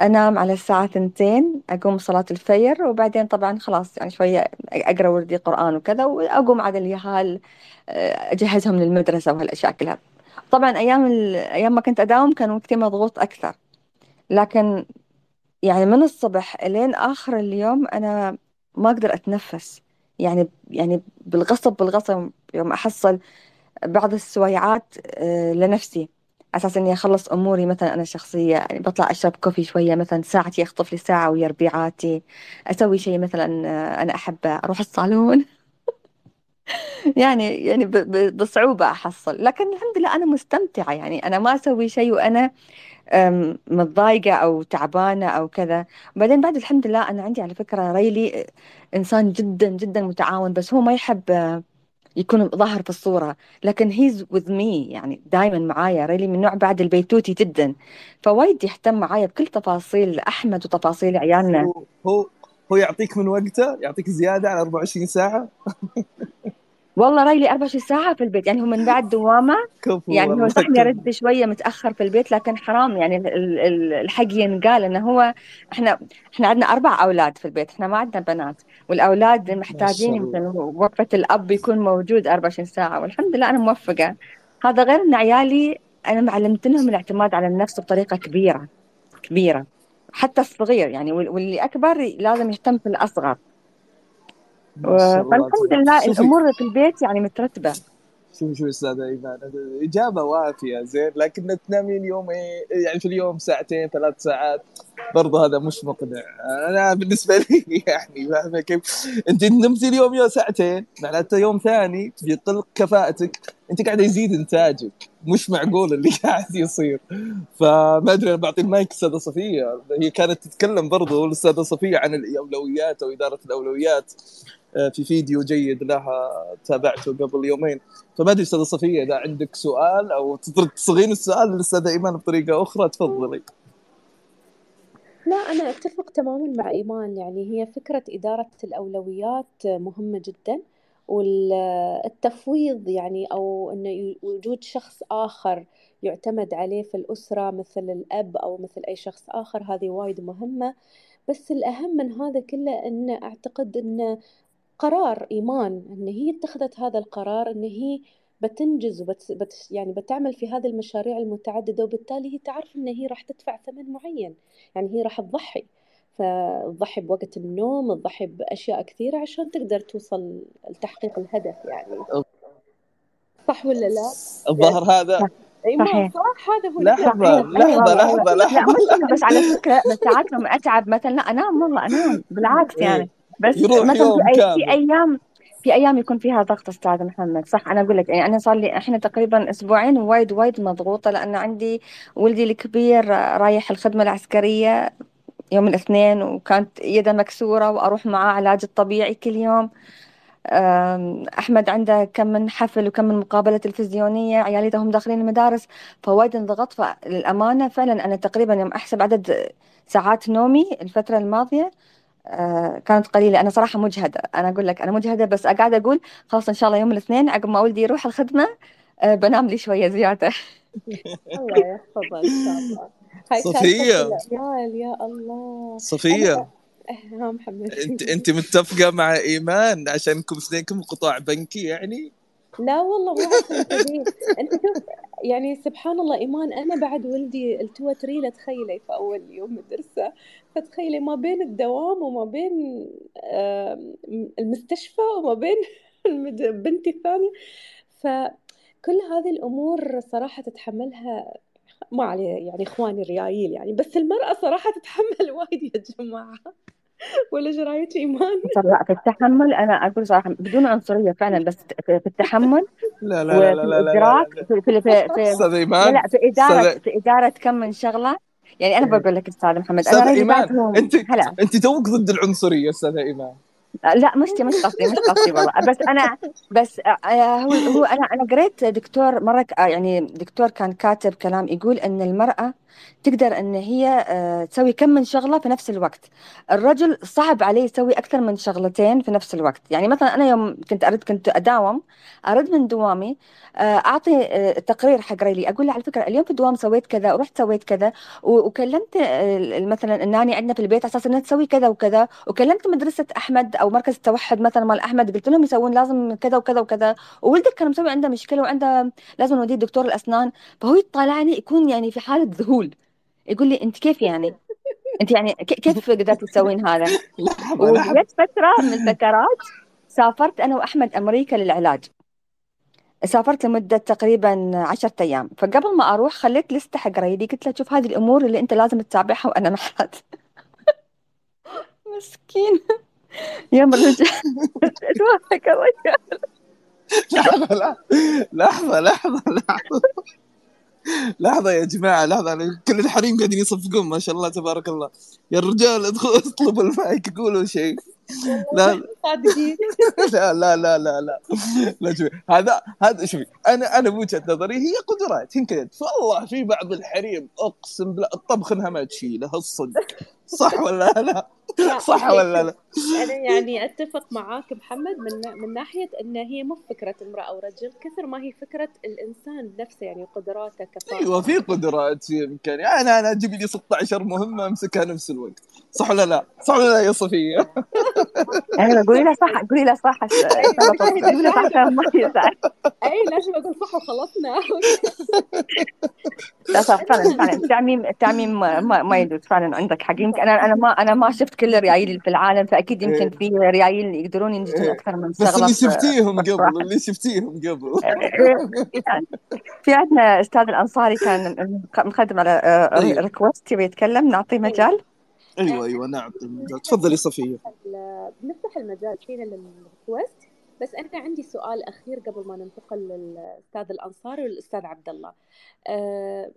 أنام على الساعة ثنتين أقوم صلاة الفجر وبعدين طبعا خلاص يعني شوية أقرأ وردي قرآن وكذا وأقوم عاد اليهال آه، أجهزهم للمدرسة وهالأشياء كلها. طبعا أيام أيام ما كنت أداوم كان وقتي مضغوط أكثر. لكن يعني من الصبح لين آخر اليوم أنا ما أقدر أتنفس. يعني يعني بالغصب بالغصب يوم أحصل بعض السويعات آه، لنفسي. أساس إني أخلص أموري مثلا أنا شخصيه يعني بطلع أشرب كوفي شوية مثلا ساعتي أخطف لي ساعة ويا ربيعاتي. أسوي شيء مثلا آه، أنا أحب أروح الصالون. (laughs) يعني يعني بصعوبة أحصل. لكن الحمد لله أنا مستمتعة يعني أنا ما أسوي شيء وأنا متضايقة أو تعبانة أو كذا. بعدين بعد الحمد لله أنا عندي على فكرة ريلي آه، إنسان جدا جدا متعاون بس هو ما يحب آه، يكون ظاهر في الصورة. لكن he's with me يعني دائما معايا ريلي من نوع بعد البيتوتي جدا. فوايد يهتم معايا بكل تفاصيل أحمد وتفاصيل عيالنا. هو هو يعطيك من وقته يعطيك زيادة على 24 ساعة. (laughs) والله رايلي 24 ساعة في البيت. يعني هو من بعد دوامة (laughs) يعني هو صح يرد شوية متأخر في البيت لكن حرام. يعني الحق ينقال إنه هو إحنا إحنا عندنا أربع أولاد في البيت. إحنا ما عندنا بنات. والأولاد محتاجين يمكن وقفة الأب يكون موجود 24 ساعة. والحمد لله أنا موفقة. هذا غير إن عيالي أنا معلمتهم الاعتماد على النفس بطريقة كبيرة كبيرة. حتى الصغير يعني واللي أكبر لازم يهتم في الأصغر. فالحمد لله الأمور في البيت يعني مترتبة. شوفي شوفي أستاذ إيمان؟ إجابة وافية زين. لكن تنامين يومين يعني في اليوم ساعتين ثلاث ساعات. برضه هذا مش مقنع. أنا بالنسبة لي (laughs) يعني فاهمه كيف. أنت نمتي اليوم يوم ساعتين معناته يوم ثاني بيقل كفاءتك. أنت قاعدة يزيد إنتاجك. مش معقول اللي (laughs) قاعد يصير. فما أدري أنا بعطي المايك أستاذة صفية. هي كانت تتكلم برضه الأستاذة صفية عن الأولويات أو إدارة الأولويات. في فيديو جيد لها تابعته قبل يومين. فما أدري أستاذة صفية إذا عندك سؤال أو تصغين السؤال للاستاذه ايمان بطريقة أخرى تفضلي. لا أنا أتفق تماما مع إيمان. يعني هي فكرة إدارة الأولويات مهمة جدا والتفويض يعني أو أن وجود شخص آخر يعتمد عليه في الأسرة مثل الأب أو مثل أي شخص آخر هذه وايد مهمة. بس الأهم من هذا كله أن أعتقد أن قرار إيمان أن هي اتخذت هذا القرار أن هي بتنجز وبت بت يعني بتعمل في هذه المشاريع المتعددة وبالتالي هي تعرف أن هي راح تدفع ثمن معين. يعني هي راح تضحي. فتضحي بوقت النوم تضحي بأشياء كثيرة عشان تقدر توصل لتحقيق الهدف يعني. صح ولا لا؟ الظاهر هذا إي ما صح هذا هو لحظة لحظة لحظة لحظة. بس على فكرة بس ساعات لما أتعب مثلا لا أنام والله أنام. بالعكس. يعني. بس يروح مثلا يوم في, أي. في أيام في أيام يكون فيها ضغط أستاذ محمد. صح أنا أقول لك يعني أنا صار لي إحنا تقريبا أسبوعين وايد وايد مضغوطة لأن عندي ولدي الكبير رايح الخدمة العسكرية يوم الاثنين وكانت يده مكسورة وأروح معاه علاج الطبيعي كل يوم. أحمد عنده كم من حفل وكم من مقابلة تلفزيونية عيالي هم داخلين المدارس فوايد انضغطت. فللأمانة فعلا أنا تقريبا يوم أحسب عدد ساعات نومي الفترة الماضية كانت قليلة. أنا صراحة مجهدة. أنا أقول لك أنا مجهدة بس قاعدة أقول خلاص إن شاء الله يوم الاثنين عقب ما ولدي يروح الخدمة آه، بنام لي شوية زيادة. (laughs) الله يحفظها إن شاء الله. صفية. يا الله. صفية. ها (laughs) محمد أنت أنت متفقة مع إيمان عشانكم اثنينكم قطاع بنكي يعني؟ لا والله مو أنت شوف يعني سبحان الله إيمان أنا بعد ولدي التوى تريله تخيلي في أول يوم مدرسة فتخيلي ما بين الدوام وما بين المستشفى وما بين (laughs) بنتي الثانية. فكل هذه الأمور صراحة تتحملها ما عليه يعني إخواني الريايل يعني بس المرأة صراحة تتحمل (laughs) وايد يا جماعة. (laughs) ولا إيش رايك إيمان؟ (laughs) لا في التحمل أنا أقول صراحة بدون عنصرية فعلا بس في في التحمل (laughs) لا لا لا لا لا لا في في في, في أستاذ لا إيمان لا في إدارة أستاذ- في إدارة كم من شغلة يعني أنا إيه. بقول لك أستاذ محمد أستاذ أنا رأيي ايمان أنت هلا أنت توك ضد العنصرية أستاذ إيمان لا مش مش قصدي مش قصدي والله. بس أنا بس آه، هو هو أنا أنا قريت دكتور مرة آه، يعني دكتور كان كاتب كلام يقول إن المرأة تقدر إن هي آه، تسوي كم من شغلة في نفس الوقت. الرجل صعب عليه يسوي أكثر من شغلتين في نفس الوقت. يعني مثلا أنا يوم كنت أرد كنت أداوم أرد من دوامي آه، أعطي آه، تقرير حق ريلي أقول له على فكرة اليوم في الدوام سويت كذا ورحت سويت كذا وكلمت آه، مثلا الناني عندنا في البيت على أساس إنها تسوي كذا وكذا وكلمت مدرسة أحمد أو مركز التوحد مثلا مال أحمد قلت لهم يسوون لازم كذا وكذا وكذا. وولدك كان مسوي عنده مشكلة وعنده لازم نوديه دكتور الأسنان. فهو يطالعني يكون يعني في حالة ذهول. يقول لي أنت كيف يعني؟ أنت يعني كيف قدرتي تسوين هذا؟ (laughs) وجت فترة من الفترات سافرت أنا وأحمد أمريكا للعلاج. سافرت لمدة تقريبا عشرة أيام. فقبل ما أروح خليت لستة حق ريدي قلت له شوف هذه الأمور اللي أنت لازم تتابعها وأنا معك (laughs) مسكين. يوم رجع اتوهق الرجال لحظة لحظة لحظة لحظة. يا جماعة لحظة. كل الحريم قاعدين يصفقون ما شاء الله تبارك الله. يا الرجال ادخلوا اطلبوا المايك قولوا شيء. لا. لا لا لا لا لا. لا شوفي. هذا هذا شوفي. أنا أنا بوجهة نظري هي قدرات يمكن. والله في بعض الحريم أقسم بالله الطبخ إنها ما تشيله الصدق. صح ولا لا؟ صح ولا لا؟ أنا يعني أتفق معاك محمد من من ناحية أن هي مو فكرة امرأة ورجل كثر ما هي فكرة الإنسان نفسه يعني قدراته كفاءته أيوه في قدرات يمكن. يعني أنا أنا أجيب لي 16 مهمة أمسكها نفس الوقت. صح ولا لا؟ صح ولا لا يا صفية؟ أيوه قولي له صح قولي له صح. قولي له صح عشان ما يزعل أي لازم أقول صح وخلصنا. لا صح فعلا فعلا. التعميم التعميم ما, ما, ما يجوز فعلا. عندك حق. يمكن أنا أنا ما أنا ما شفت كل الريايل اللي في العالم فأكيد يمكن في ريايل يقدرون ينجزون أكثر من بس شغله اللي في- شفتيهم قبل (laughs) اللي شفتيهم قبل. في عندنا أستاذ الأنصاري كان مقدم على. request يبي يتكلم نعطيه مجال. أيوه أيوه نعم تفضلي صفية. بنفتح المجال فينا لل request بس أنا عندي سؤال أخير قبل ما ننتقل للأستاذ الأنصاري والأستاذ عبد الله. أه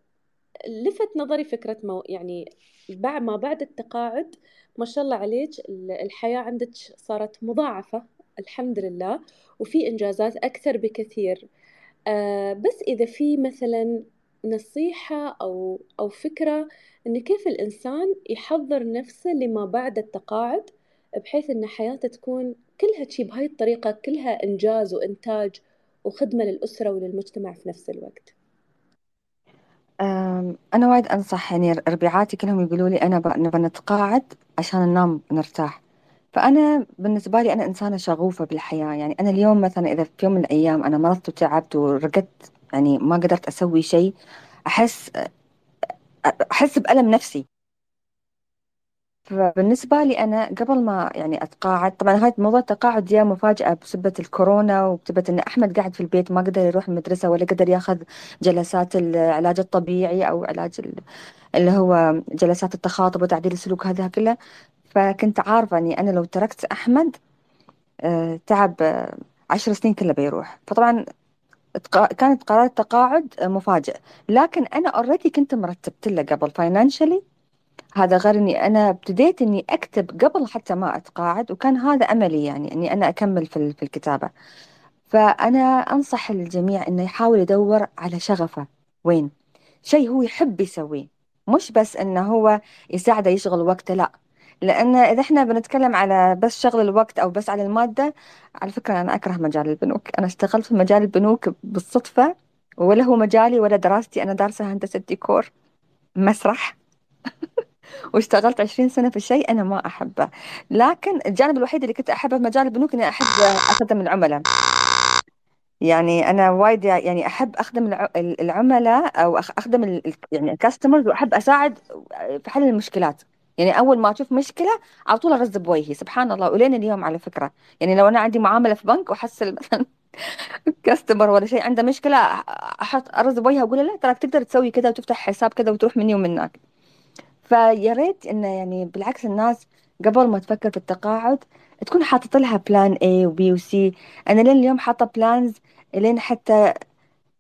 لفت نظري فكرة مو يعني بعد ما بعد التقاعد ما شاء الله عليك ال- الحياة عندك صارت مضاعفة الحمد لله وفي إنجازات أكثر بكثير. أه بس إذا في مثلا نصيحة أو أو فكرة إن كيف الإنسان يحضر نفسه لما بعد التقاعد بحيث إن حياته تكون كلها شي بهاي الطريقة كلها إنجاز وإنتاج وخدمة للأسرة وللمجتمع في نفس الوقت. أنا وايد أنصح يعني ربيعاتي كلهم يقولوا لي أنا ب- نبغى نتقاعد عشان ننام ونرتاح. فأنا بالنسبة لي أنا إنسانة شغوفة بالحياة. يعني أنا اليوم مثلا إذا في يوم من الأيام أنا مرضت وتعبت ورقدت يعني ما قدرت أسوي شيء أحس أحس بألم نفسي. فبالنسبة لي أنا قبل ما يعني أتقاعد طبعا هاي موضوع التقاعد جاء مفاجأة بسبة الكورونا وبسبة إن أحمد قاعد في البيت ما قدر يروح المدرسة ولا قدر ياخذ جلسات العلاج الطبيعي أو علاج ال- اللي هو جلسات التخاطب وتعديل السلوك هذا كله. فكنت عارفة إني أنا لو تركت أحمد آه، تعب آه، عشر سنين كله بيروح. فطبعا كانت قرار التقاعد مفاجئ. لكن أنا already كنت مرتبة له قبل financially هذا غير إني أنا ابتديت إني أكتب قبل حتى ما أتقاعد وكان هذا أملي يعني إني أنا أكمل في في الكتابة. فأنا أنصح الجميع إنه يحاول يدور على شغفه. وين؟ شيء هو يحب يسويه. مش بس إنه هو يساعده يشغل وقته لا. لأن إذا إحنا بنتكلم على بس شغل الوقت أو بس على المادة على فكرة أنا أكره مجال البنوك. أنا اشتغلت في مجال البنوك بالصدفة ولا هو مجالي ولا دراستي. أنا دارسة هندسة ديكور مسرح. (laughs) واشتغلت 20 سنة في شيء أنا ما أحبه. لكن الجانب الوحيد اللي كنت أحبه في مجال البنوك إني أحب أخدم العملاء. يعني أنا وايد يعني أحب أخدم الع- العملاء أو أخ- أخدم يعني الكاستمرز وأحب أساعد في حل المشكلات. يعني أول ما أشوف مشكلة على طول أرز بوجهي. سبحان الله. ولين اليوم على فكرة. يعني لو أنا عندي معاملة في بنك وأحصل مثلا كاستمر ولا شيء عنده مشكلة أحط أرز بوجهها وأقول له لا تراك تقدر تسوي كذا وتفتح حساب كذا وتروح مني ومنك فيا ريت إنه يعني بالعكس الناس قبل ما تفكر في التقاعد تكون حاطط لها plan A و B و C أنا لين اليوم حاطة plans لين حتى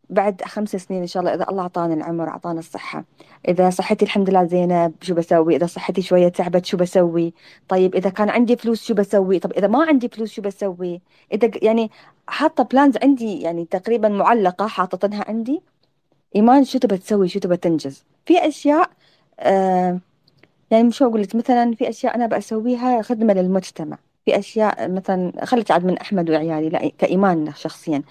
بعد خمس سنين إن شاء الله إذا الله اعطانا العمر اعطانا الصحة. إذا صحتي الحمد لله زينة شو بسوي؟ إذا صحتي شوية تعبت شو بسوي؟ طيب إذا كان عندي فلوس شو بسوي؟ طب إذا ما عندي فلوس شو بسوي؟ إذا يعني حاطة plans عندي يعني تقريبا معلقة حاططنها عندي. إيمان شو تبى تسوي؟ شو تبى تنجز؟ في أشياء آه يعني مش أقول لك مثلا في أشياء أنا بسويها خدمة للمجتمع. في أشياء مثلا خلت عاد من أحمد وعيالي لا كإيمان شخصيا.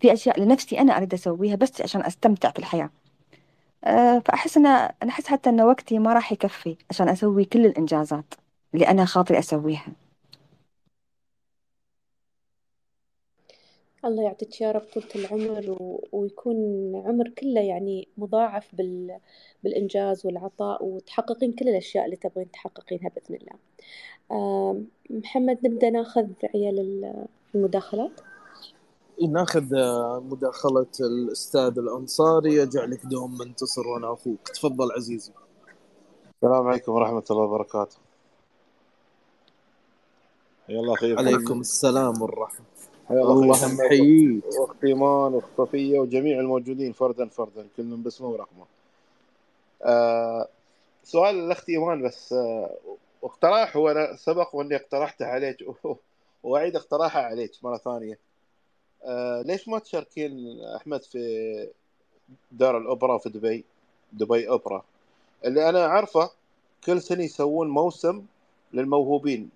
في أشياء لنفسي أنا أريد أسويها بس عشان أستمتع في الحياة. أه فأحس أن أنا أحس حتى أن وقتي ما راح يكفي عشان أسوي كل الإنجازات اللي أنا خاطري أسويها. الله يعطيك يا رب طولة العمر و... ويكون عمر كله يعني مضاعف بال... بالإنجاز والعطاء وتحققين كل الأشياء اللي تبغين تحققينها بإذن الله. آم، محمد نبدأ نأخذ عيال ال- المداخلات؟ نأخذ آه، مداخلة الأستاذ الأنصاري أجعلك دوم منتصر وأنا أخوك تفضل عزيزي. السلام عليكم ورحمة الله وبركاته. أخي محمد عليكم السلام والرحمة. الله محييك وأخت إيمان وأخت صفية وجميع الموجودين. فردا فردا كل من باسمه ورقمه. آه سؤال الأخت إيمان بس. آه واقتراح هو أنا سبق وإني اقترحته عليك. (laughs) وأعيد اقتراحه عليك مرة ثانية. آه ليش ما تشاركين أحمد في دار الأوبرا في دبي؟ دبي أوبرا. اللي أنا عارفه كل سنة يسوون موسم للموهوبين.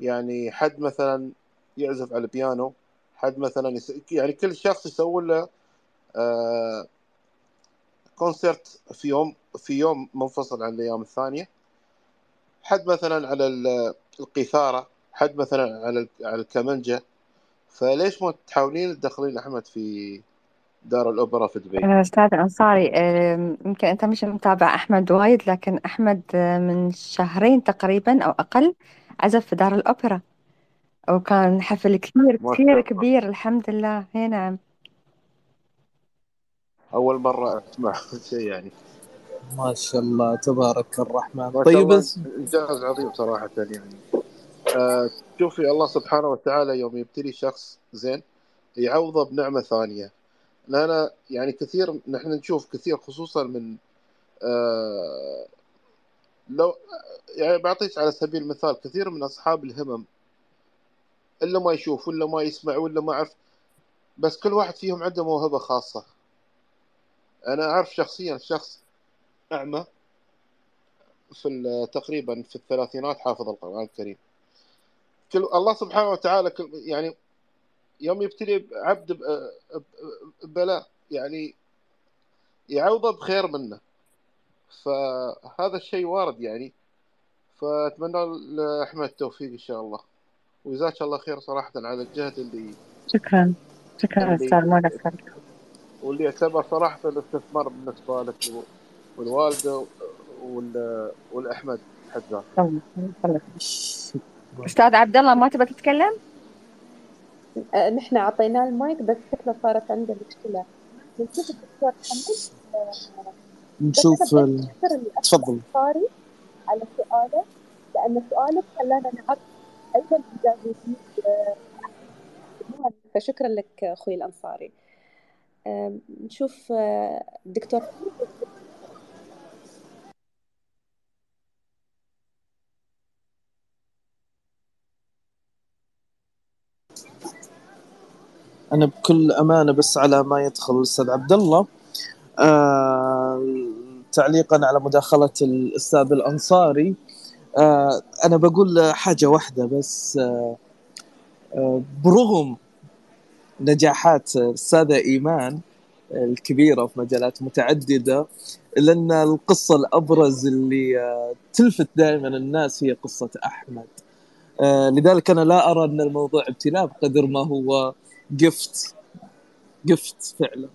يعني حد مثلا يعزف على البيانو. حد مثلا يس... يعني كل شخص يسوون له آه كونسرت في يوم في يوم منفصل عن الأيام الثانية. حد مثلا على ال- القيثارة حد مثلا على على الكمنجه فليش ما تحاولين تدخلين أحمد في دار الأوبرا في دبي؟ آه، أستاذ أنصاري آه، يمكن أنت مش متابع أحمد وايد لكن أحمد آه، من شهرين تقريبا أو أقل عزف في دار الأوبرا. وكان حفل كثير ما شاء كثير الله. كبير الحمد لله. هي نعم. أول مرة أسمع (laughs) شيء يعني. ما شاء الله تبارك الرحمن. ما شاء طيب الله. بس إنجاز عظيم صراحة يعني. آه شوفي الله سبحانه وتعالى يوم يبتلي شخص زين يعوضه بنعمة ثانية. لأن يعني كثير نحن نشوف كثير خصوصا من آه لو يعني بعطيك على سبيل المثال كثير من أصحاب الهمم إلا ما يشوف ولا ما يسمع ولا ما أعرف بس كل واحد فيهم عنده موهبة خاصة. أنا أعرف شخصيا شخص أعمى في تقريبا في الثلاثينات حافظ القرآن الكريم. كل الله سبحانه وتعالى كل يعني يوم يبتلي عبد ب- ب- ببلاء يعني يعوضه بخير منه. فهذا الشيء وارد يعني. فأتمنى لأحمد التوفيق إن شاء الله. وجزاك الله خير صراحة على الجهد اللي شكرا. شكرا اللي أستاذ ما قصرت واللي يعتبر صراحة الاستثمار بالنسبة لك و- والوالدة وال- والأحمد حد ذاته الله يخليك. أستاذ عبد الله ما تبى تتكلم؟ آه، نحن أعطيناه المايك بس شكله صارت عنده مشكلة. نشوف الدكتور حمد بس أنا نشوف تفضل. على سؤاله لأن سؤالك خلانا نعرف إيجابيين آه، فشكرا لك أخوي الأنصاري. آم، نشوف آه، الدكتور أنا بكل أمانة بس على ما يدخل الأستاذ عبد الله آه تعليقا على مداخلة الأستاذ الأنصاري. آه أنا بقول حاجة واحدة بس آه آه برغم نجاحات الاستاذه إيمان الكبيرة في مجالات متعددة إلا أن القصة الأبرز اللي آه، تلفت دائما الناس هي قصة أحمد. آه، لذلك أنا لا أرى أن الموضوع ابتلاء بقدر ما هو جفت جفت فعلا.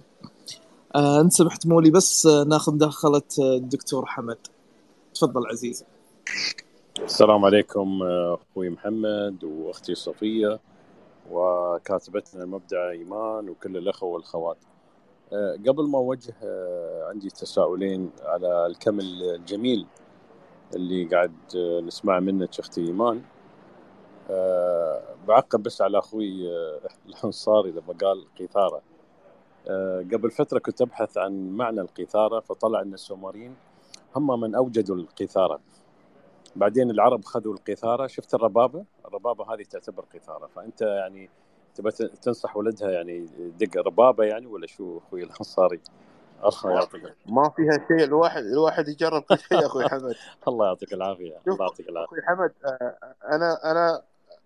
آه، انت سمحت مولي بس ناخذ آه، الدكتور حمد. تفضل عزيزي. السلام عليكم أخوي محمد وأختي صفية وكاتبتنا المبدعه إيمان وكل الأخوة والخوات. أه، قبل ما أوجه أه، عندي تساؤلين على الكم الجميل اللي قاعد نسمع منك أختي إيمان. بعقب بس على أخوي الأنصاري لما قال قيثارة. قبل فترة كنت أبحث عن معنى القيثارة فطلع أن السومريين هم من أوجدوا القيثارة. بعدين العرب خذوا القيثارة. شفت الربابة؟ الربابة هذه تعتبر قيثارة. فأنت يعني تبى تنصح ولدها يعني دق ربابة يعني ولا شو أخوي الأنصاري؟ الله يعطيك ما فيها شيء. الواحد الواحد يجرب كل شيء يا أخوي حمد. (laughs) الله يعطيك العافية. الله يعطيك العافية. أخوي حمد آه، أنا أنا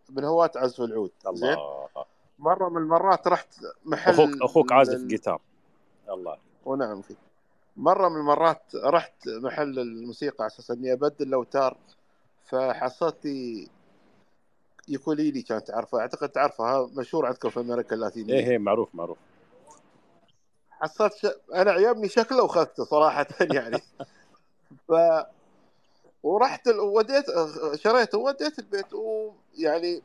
من هواة عزف العود زين؟ الله. مرة من المرات رحت محل أخوك أخوك عازف جيتار. الله. ونعم فيه مرة من المرات رحت محل الموسيقى على أساس إني أبدل الأوتار فحصلت لي يوكوليلي كانت تعرفها. أعتقد تعرفها. مشهور عندكم في أمريكا اللاتينية. إيه إيه معروف معروف. حصلت ش... أنا عجبني شكله وأخذته صراحة (laughs) يعني. ف ورحت ال... وديت شريته وديت البيت ويعني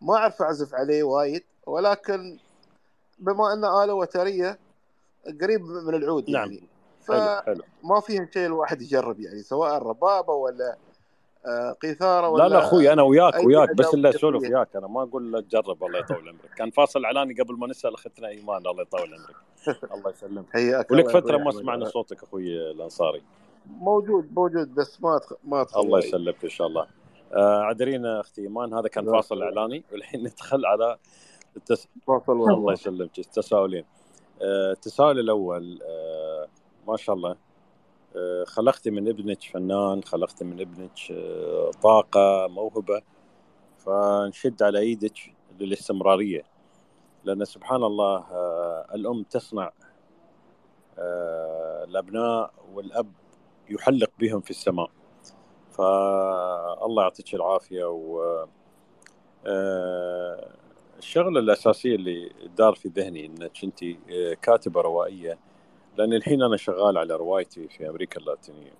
ما أعرف أعزف عليه وايد ولكن بما أنه آلة وترية قريب من العود نعم. يعني حلو حلو. فما فيها شيء الواحد يجرب يعني سواء ربابة ولا آه، قيثارة لا لا ولا أخوي أنا وياك وياك بس اللي اسولف وياك. أنا ما أقول لا تجرب الله يطول عمرك. كان فاصل اعلاني قبل ما نسأل أختنا إيمان الله يطول عمرك. (laughs) الله يسلمك. حياك ولك فترة ما سمعنا صوتك أخوي الأنصاري. موجود موجود بس ما أدخل ما أدخل الله يسلمك إن شاء الله. آه عذرينا أختي إيمان هذا كان فاصل اعلاني والحين (laughs) ندخل على التس... فاصل الله يسلمك التساؤلين آه التساؤل الأول آه ما شاء الله. آه خلقتي من ابنك فنان خلقتي من ابنك آه طاقة موهبة فنشد على إيدك للاستمرارية. لأن سبحان الله آه الأم تصنع الأبناء والأب يحلق بهم في السماء. فالله يعطيك العافية و الشغلة الأساسية اللي دار في ذهني إنك أنت كاتبة روائية لأن الحين أنا شغال على روايتي في أمريكا اللاتينية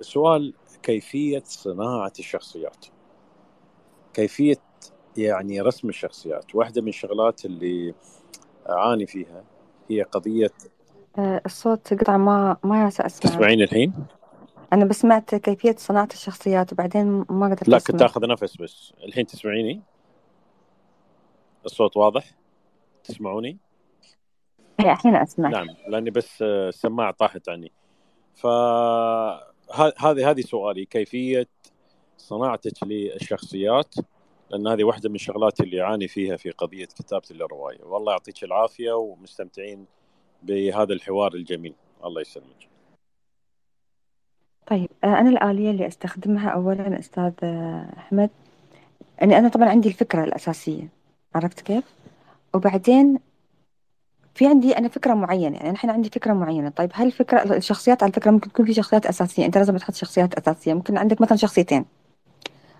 السؤال كيفية صناعة الشخصيات كيفية يعني رسم الشخصيات واحدة من الشغلات اللي أعاني فيها هي قضية آه، الصوت قطع ما ما اسمع تسمعين الحين؟ أنا بس سمعت كيفية صناعة الشخصيات وبعدين ما قدرت لا. كنت آخذ نفس بس الحين تسمعيني؟ الصوت واضح؟ تسمعوني؟ الحين أسمع. نعم لأني بس آه، السماعه طاحت عني. ف هذه هذه سؤالي. كيفية صناعتك للشخصيات؟ لأن هذه واحدة من الشغلات اللي اعاني فيها في قضية كتابة الروايه والله يعطيك العافية ومستمتعين بهذا الحوار الجميل. الله يسلمك. طيب آه، أنا الآلية اللي أستخدمها أولا أستاذ آه، أحمد. أني أنا طبعا عندي الفكرة الأساسية. عرفت كيف؟ وبعدين في عندي أنا فكرة معينة يعني الحين عندي فكرة معينة. طيب هل الفكرة الشخصيات على فكرة ممكن تكون في شخصيات أساسية؟ أنت لازم تحط شخصيات أساسية. ممكن عندك مثلا شخصيتين.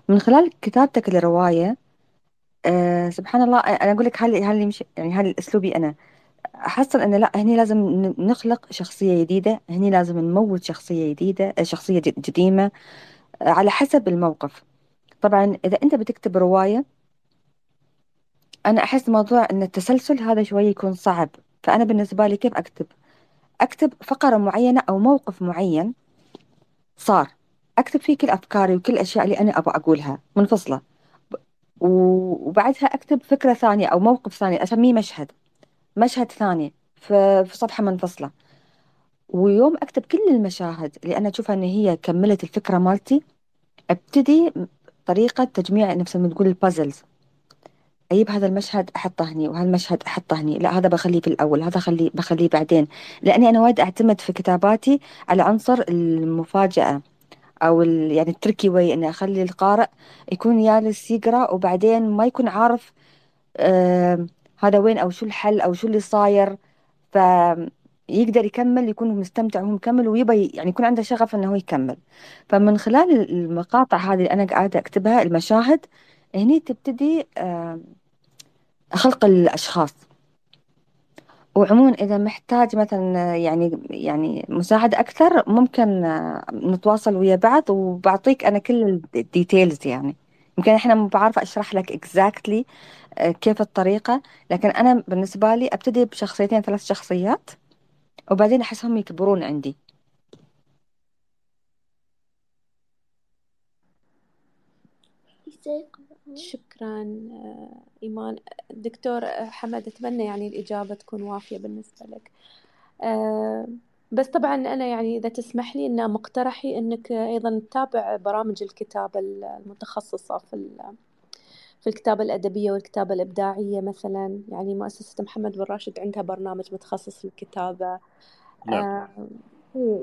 من خلال كتابتك للرواية أه سبحان الله أنا أقول لك هل هل مش يعني هل أسلوبي أنا. أحصل أن لا هني لازم نخلق شخصية جديدة. هني لازم نموت شخصية جديدة شخصية قديمة على حسب الموقف. طبعا إذا أنت بتكتب رواية أنا أحس موضوع أن التسلسل هذا شوي يكون صعب فأنا بالنسبة لي كيف أكتب؟ أكتب فقرة معينة أو موقف معين صار أكتب فيه كل أفكاري وكل الأشياء اللي أنا أبغى أقولها منفصلة وبعدها أكتب فكرة ثانية أو موقف ثاني أسميه مشهد مشهد ثاني في صفحة منفصلة ويوم أكتب كل المشاهد اللي أنا أشوفها إن هي كملت الفكرة مالتي أبتدي طريقة تجميع نفس ما تقول ال puzzles أجيب هذا المشهد أحطه هني وهذا المشهد أحطه هني لا هذا بخليه في الأول هذا خليه بخليه بعدين. لأني أنا وايد أعتمد في كتاباتي على عنصر المفاجأة أو يعني ال tricky way إني أخلي القارئ يكون جالس يقرأ وبعدين ما يكون عارف آه هذا وين أو شو الحل أو شو اللي صاير. فيقدر يكمل يكون مستمتع وهو مكمل ويبى يعني يكون عنده شغف إنه هو يكمل. فمن خلال المقاطع هذه اللي أنا قاعدة أكتبها المشاهد هني تبتدي خلق الأشخاص. وعموما إذا محتاج مثلا يعني يعني مساعدة أكثر ممكن نتواصل ويا بعض وبعطيك أنا كل الديتيلز يعني. يمكن إحنا ما بعرف أشرح لك اكزاكتلي آه، كيف الطريقة لكن أنا بالنسبة لي أبتدي بشخصيتين ثلاث شخصيات وبعدين أحسهم يكبرون عندي. شكرا آه، إيمان. دكتور حمد أتمنى يعني الإجابة تكون وافية بالنسبة لك. آه، بس طبعا أنا يعني إذا تسمح لي أن مقترحي أنك أيضا تتابع برامج الكتابة المتخصصة في في الكتابة الأدبية والكتابة الإبداعية مثلا. يعني مؤسسة محمد بن راشد عندها برنامج متخصص في الكتابة. نعم. آه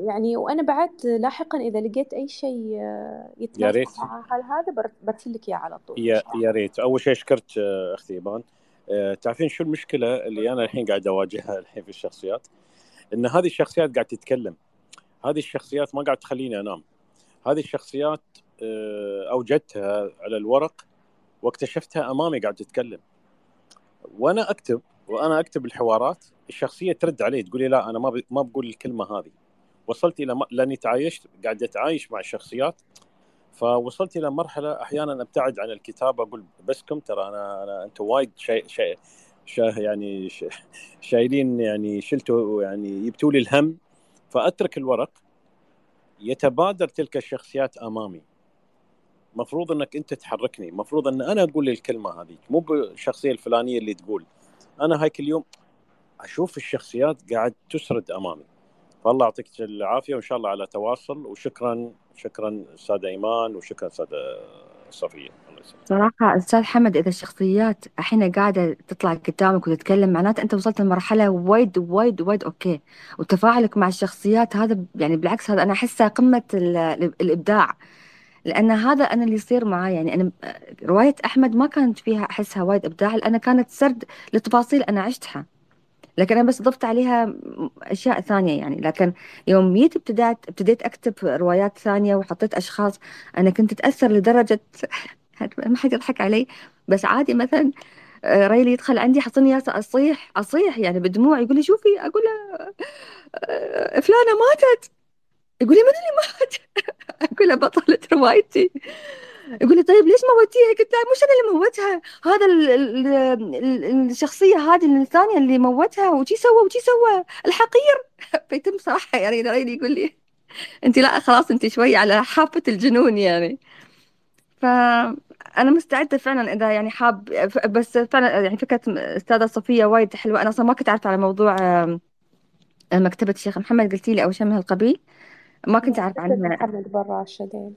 يعني وأنا بعد لاحقا إذا لقيت أي شيء آه، يا يتناسب ريت. مع هذا بر- برسل لك إياه على طول يا يا ريت. أول شيء شكرت آه، أختي إيمان. آه، تعرفين شو المشكلة اللي أنا الحين قاعد أواجهها الحين في الشخصيات؟ إن هذه الشخصيات قاعد تتكلم. هذه الشخصيات ما قاعد تخليني أنام. هذه الشخصيات أوجدتها على الورق واكتشفتها أمامي قاعد تتكلم. وأنا أكتب وأنا أكتب الحوارات الشخصية ترد علي تقول لي لا أنا ما. ما بقول الكلمة هذه. وصلت إلى. لأني تعايشت قاعد أتعايش مع الشخصيات فوصلت إلى مرحلة أحيانا أبتعد عن الكتابة أقول بسكم ترى أنا أنا أنتم وايد شيء شيء شا يعني. شايلين يعني شلتوا يعني يبتوا لي الهم فأترك الورق يتبادر تلك الشخصيات أمامي مفروض إنك أنت تحركني مفروض إن أنا أقول الكلمة هذيك مو بالشخصية الفلانية اللي تقول أنا هيك اليوم أشوف الشخصيات قاعد تسرد أمامي فالله يعطيك العافية وإن شاء الله على تواصل. وشكرا شكرا استاذه إيمان وشكرا استاذه صفية. صراحة أستاذ حمد إذا الشخصيات الحين قاعدة تطلع قدامك وتتكلم معناته أنت وصلت لمرحلة وايد وايد وايد أوكي. وتفاعلك مع الشخصيات هذا يعني بالعكس هذا أنا أحسه قمة ال- الإبداع. لأن هذا أنا اللي يصير معاي يعني أنا رواية أحمد ما كانت فيها أحسها وايد إبداع لأنها كانت سرد لتفاصيل أنا عشتها. لكن أنا بس ضفت عليها أشياء ثانية يعني. لكن يوم جيت ابتدأت ابتديت أكتب روايات ثانية وحطيت أشخاص أنا كنت أتأثر لدرجة (laughs) ما حد يضحك علي. بس عادي مثلا آه، ريلي يدخل عندي حصلني أصيح أصيح يعني بدموع يقول لي شوفي أقول له آه، فلانة ماتت. يقول لي من اللي مات؟ (laughs) أقول له بطلة روايتي. يقول لي طيب ليش موتيها؟ قلت له مش أنا اللي موتها. هذا ال ال الشخصية هذه الثانية اللي موتها وشي سوى وشي سوى. الحقير. (laughs) فيتم صراحة يعني ريلي يقول لي انت لا خلاص انت شوي على حافة الجنون يعني. فأنا مستعدة فعلا إذا يعني حاب بس فعلا يعني فكرة أستاذة صفية وايد حلوة. أنا أصلا ما كنت أعرف على موضوع مكتبة الشيخ محمد قلتي لي أو شيء من هالقبيل ما كنت أعرف عنها. محمد براشدين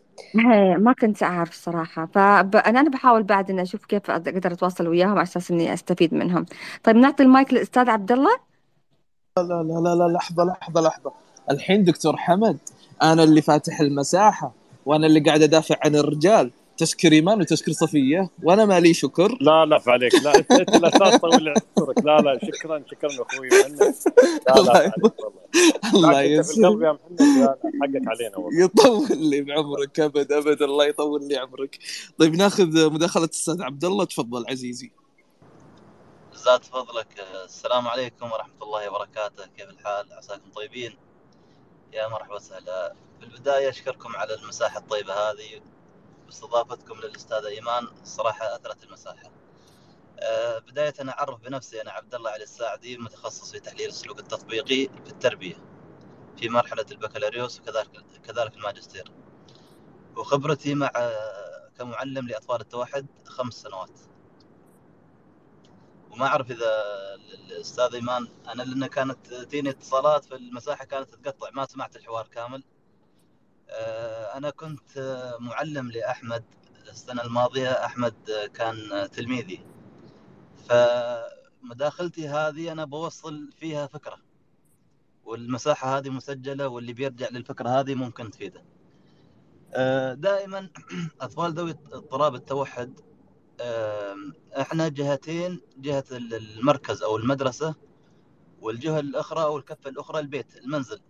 ما كنت أعرف صراحة. فأنا أنا بحاول بعد إني أشوف كيف أقدر أتواصل وياهم على أساس إني أستفيد منهم. طيب نعطي المايك للأستاذ عبد الله. لا لا لا لا لحظة لحظة لحظة. الحين دكتور حمد أنا اللي فاتح المساحة وأنا اللي قاعد أدافع عن الرجال. تشكر إيمان وتشكر صفية وأنا مالي شكر. لا لا عليك لا انت أنت الاساس طول عمرك لا لا شكرا شكرا أخوي. محمد لا لا الله يسلمك. يا محمد حقك علينا والله. يطول لي بعمرك. أبد أبد الله يطول لي عمرك. طيب ناخذ مداخلة الأستاذ عبد الله. تفضل عزيزي. زاد فضلك. السلام عليكم ورحمة الله وبركاته. كيف الحال؟ عساكم طيبين؟ يا مرحبا وسهلا. في البداية أشكركم على المساحة الطيبة هذه. باستضافتكم للاستاذه إيمان الصراحه أثرت المساحة. أه بداية أنا أعرف بنفسي أنا عبد الله علي الساعدي متخصص في تحليل السلوك التطبيقي في التربيه في مرحلة البكالوريوس وكذلك كذلك الماجستير. وخبرتي مع كمعلم لأطفال التوحد خمس سنوات. وما أعرف إذا الأستاذ إيمان أنا لأن كانت تجيني اتصالات في المساحه كانت تتقطع ما سمعت الحوار كامل آه، أنا كنت معلم لأحمد السنة الماضية. أحمد كان تلميذي. فمداخلتي هذه أنا بوصل فيها فكرة والمساحة هذه مسجلة واللي بيرجع للفكرة هذه ممكن تفيده. آه، دائما (clears throat) أطفال ذوي اضطراب التوحد إحنا جهتين جهة المركز أو المدرسة والجهة الأخرى أو الكفة الأخرى البيت المنزل.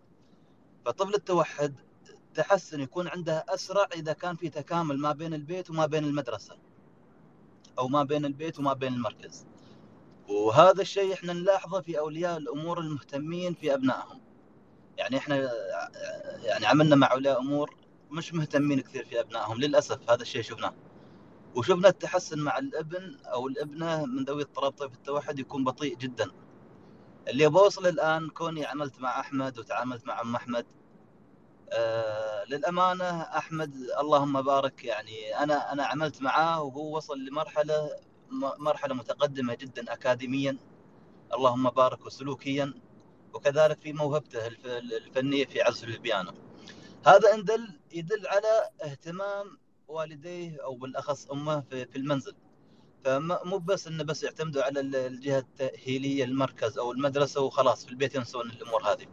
فطفل التوحد التحسن يكون عندها أسرع إذا كان في تكامل ما بين البيت وما بين المدرسة أو ما بين البيت وما بين المركز. وهذا الشيء إحنا نلاحظه في أولياء الأمور المهتمين في أبنائهم. يعني إحنا يعني عملنا مع أولياء أمور مش مهتمين كثير في أبنائهم للأسف هذا الشيء شفناه. وشفنا التحسن مع الابن أو الابنة من ذوي اضطراب طيف التوحد يكون بطيء جدا. اللي بوصل الآن كوني عملت مع أحمد وتعاملت مع أم أحمد آه، للأمانة أحمد اللهم بارك يعني أنا أنا عملت معاه وهو وصل لمرحلة مرحلة متقدمة جدا اكاديميا. اللهم بارك وسلوكيا وكذلك في موهبته الفنية في عزف البيانو. هذا إن دل يدل على اهتمام والديه أو بالأخص أمه في المنزل. فمو بس إنه بس يعتمدوا على الجهة التأهيلية المركز أو المدرسة وخلاص في البيت ينسون الأمور هذه.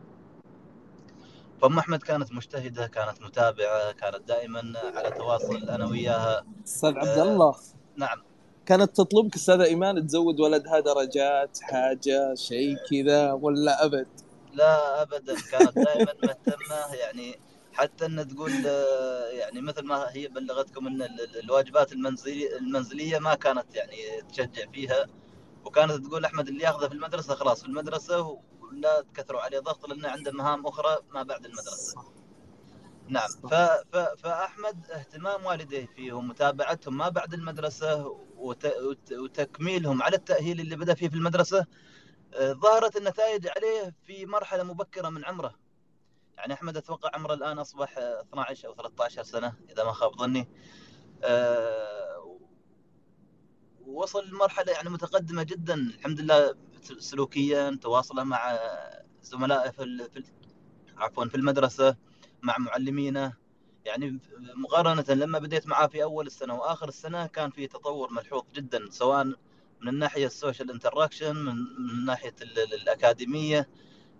فام أحمد كانت مجتهدة كانت متابعة كانت دائما على تواصل أنا وياها. أستاذ عبد الله. آه نعم. كانت تطلبك أستاذة إيمان تزود ولدها درجات حاجة شيء كذا ولا أبد؟ لا ابدا. كانت دائما مهتمة يعني حتى إن تقول آه، يعني مثل ما هي بلغتكم إن الواجبات المنزليه المنزلية ما كانت يعني تشجع فيها. وكانت تقول أحمد اللي ياخذه في المدرسة خلاص في المدرسة لا تكثروا عليه ضغط لأنه عنده مهام أخرى ما بعد المدرسة. نعم ف... ف... فأحمد اهتمام والديه فيه ومتابعتهم ما بعد المدرسة وت... وت... وتكميلهم على التأهيل اللي بدأ فيه في المدرسة آه، ظهرت النتائج عليه في مرحلة مبكرة من عمره. يعني أحمد أتوقع عمره الآن أصبح 12 أو 13 سنة إذا ما خاب ظني. أه... وصل لمرحلة يعني متقدمة جدا الحمد لله سلوكيا تواصله مع زملائه في, في عفوا في المدرسة مع معلمينه. يعني مقارنة لما بديت معاه في أول السنة وآخر السنة كان في تطور ملحوظ جدا سواء من الناحيه ال social interaction من, من ناحية الأكاديمية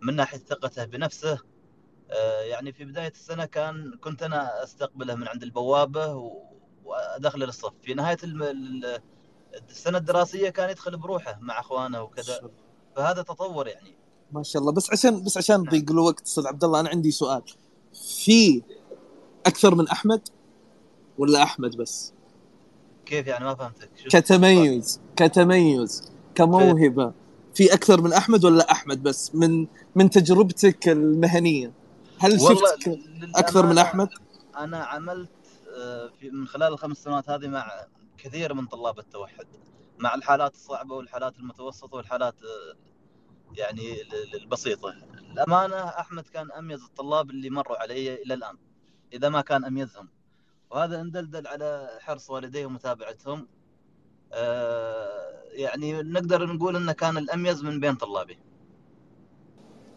من ناحية ثقته بنفسه. آه، يعني في بداية السنة كان كنت أنا أستقبله من عند البوابة وأدخله للصف. في نهاية السنة الدراسية كان يدخل بروحه مع أخوانه وكذا. فهذا تطور يعني. ما شاء الله. بس عشان بس عشان نضيق نعم. الوقت أستاذ عبد الله أنا عندي سؤال. في أكثر من أحمد ولا أحمد بس؟ كيف يعني؟ ما فهمتك. كتميز كتميز كموهبة. في أكثر من أحمد ولا أحمد بس؟ من من تجربتك المهنية. هل شفت أكثر من أحمد؟ أنا عملت آه، في من خلال الخمس سنوات هذه مع كثير من طلاب التوحد مع الحالات الصعبة والحالات المتوسطة والحالات آه، يعني ال- ال- البسيطة. الأمانة أحمد كان أميز الطلاب اللي مروا علي إلى الآن إذا ما كان أميزهم. وهذا ان دلدل على حرص والديه ومتابعتهم. آه، يعني نقدر نقول إنه كان الأميز من بين طلابي.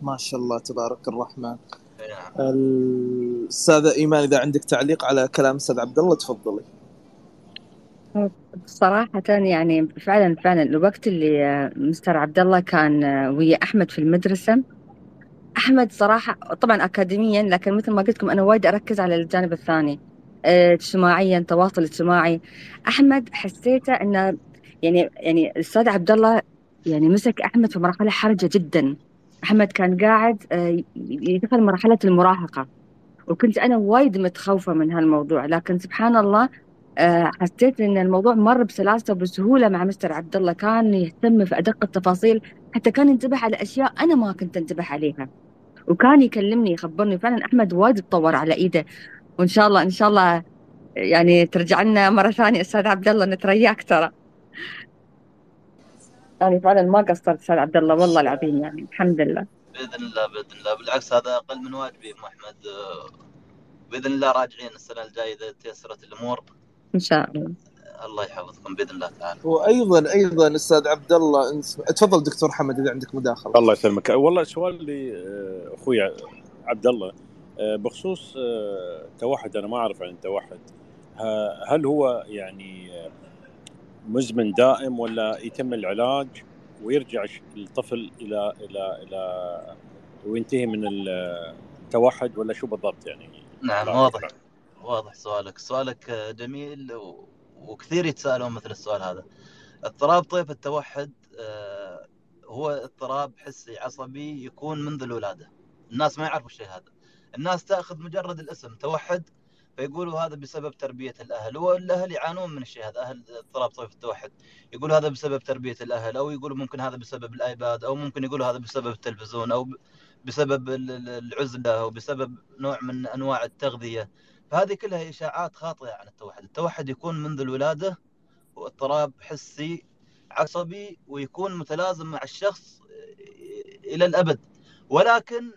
ما شاء الله تبارك الرحمن. نعم. الأستاذة إيمان إذا عندك تعليق على كلام أستاذ عبد الله تفضلي. صراحة يعني فعلا فعلا الوقت اللي آه، مستر عبد الله كان آه، ويا أحمد في المدرسة. أحمد صراحة طبعا أكاديميا لكن مثل ما قلت لكم أنا وايد أركز على الجانب الثاني اجتماعيا تواصل اجتماعي أحمد حسيته إنه يعني يعني الأستاذ عبد الله يعني مسك أحمد في مرحلة حرجة جدا. أحمد كان قاعد آه، يدخل مرحلة المراهقة. وكنت أنا وايد متخوفة من هالموضوع لكن سبحان الله حسيت إن الموضوع مر بسلاسة وبسهولة مع مستر عبد الله كان يهتم في أدق التفاصيل حتى كان ينتبه على أشياء أنا ما كنت أنتبه عليها. وكان يكلمني يخبرني فعلا أحمد وايد تطور على إيده. وإن شاء الله إن شاء الله يعني ترجع لنا مرة ثانية أستاذ عبد الله نترياك ترى يعني فعلا ما قصرت أستاذ عبد الله والله العظيم يعني الحمد لله. بإذن الله بإذن الله. بالعكس هذا أقل من واجبي ام أحمد. آه، بإذن الله راجعين السنة الجاية إذا تيسرت الأمور. إن شاء الله. الله يحفظكم بإذن الله تعالى. وأيضا أيضا أستاذ عبد الله انس- تفضل دكتور حمد إذا عندك مداخلة. الله يسلمك. والله سؤال لي آه، أخوي عبد الله آه، بخصوص آه، توحد. أنا ما أعرف عن التوحد هل هو يعني مزمن دائم ولا يتم العلاج ويرجع الطفل إلى إلى إلى وينتهي من التوحد ولا شو بالضبط يعني؟ نعم واضح. واضح سؤالك. سؤالك آه، جميل و... وكثير يتساءلون مثل السؤال هذا. اضطراب طيف التوحد آه، هو اضطراب حسي عصبي يكون منذ الولادة. الناس ما يعرفوا الشيء هذا. الناس تأخذ مجرد الاسم توحد فيقولوا هذا بسبب تربية الأهل والأهل يعانون من الشيء هذا. أهل اضطراب طيف التوحد. يقولوا هذا بسبب تربية الأهل أو يقولوا ممكن هذا بسبب الآيباد أو ممكن يقولوا هذا بسبب التلفزيون أو بسبب ال- ال- العزلة أو بسبب نوع من أنواع التغذية. فهذه كلها إشاعات خاطئة عن التوحد. التوحد يكون منذ الولادة واضطراب حسي عصبي ويكون متلازم مع الشخص إلى الأبد. ولكن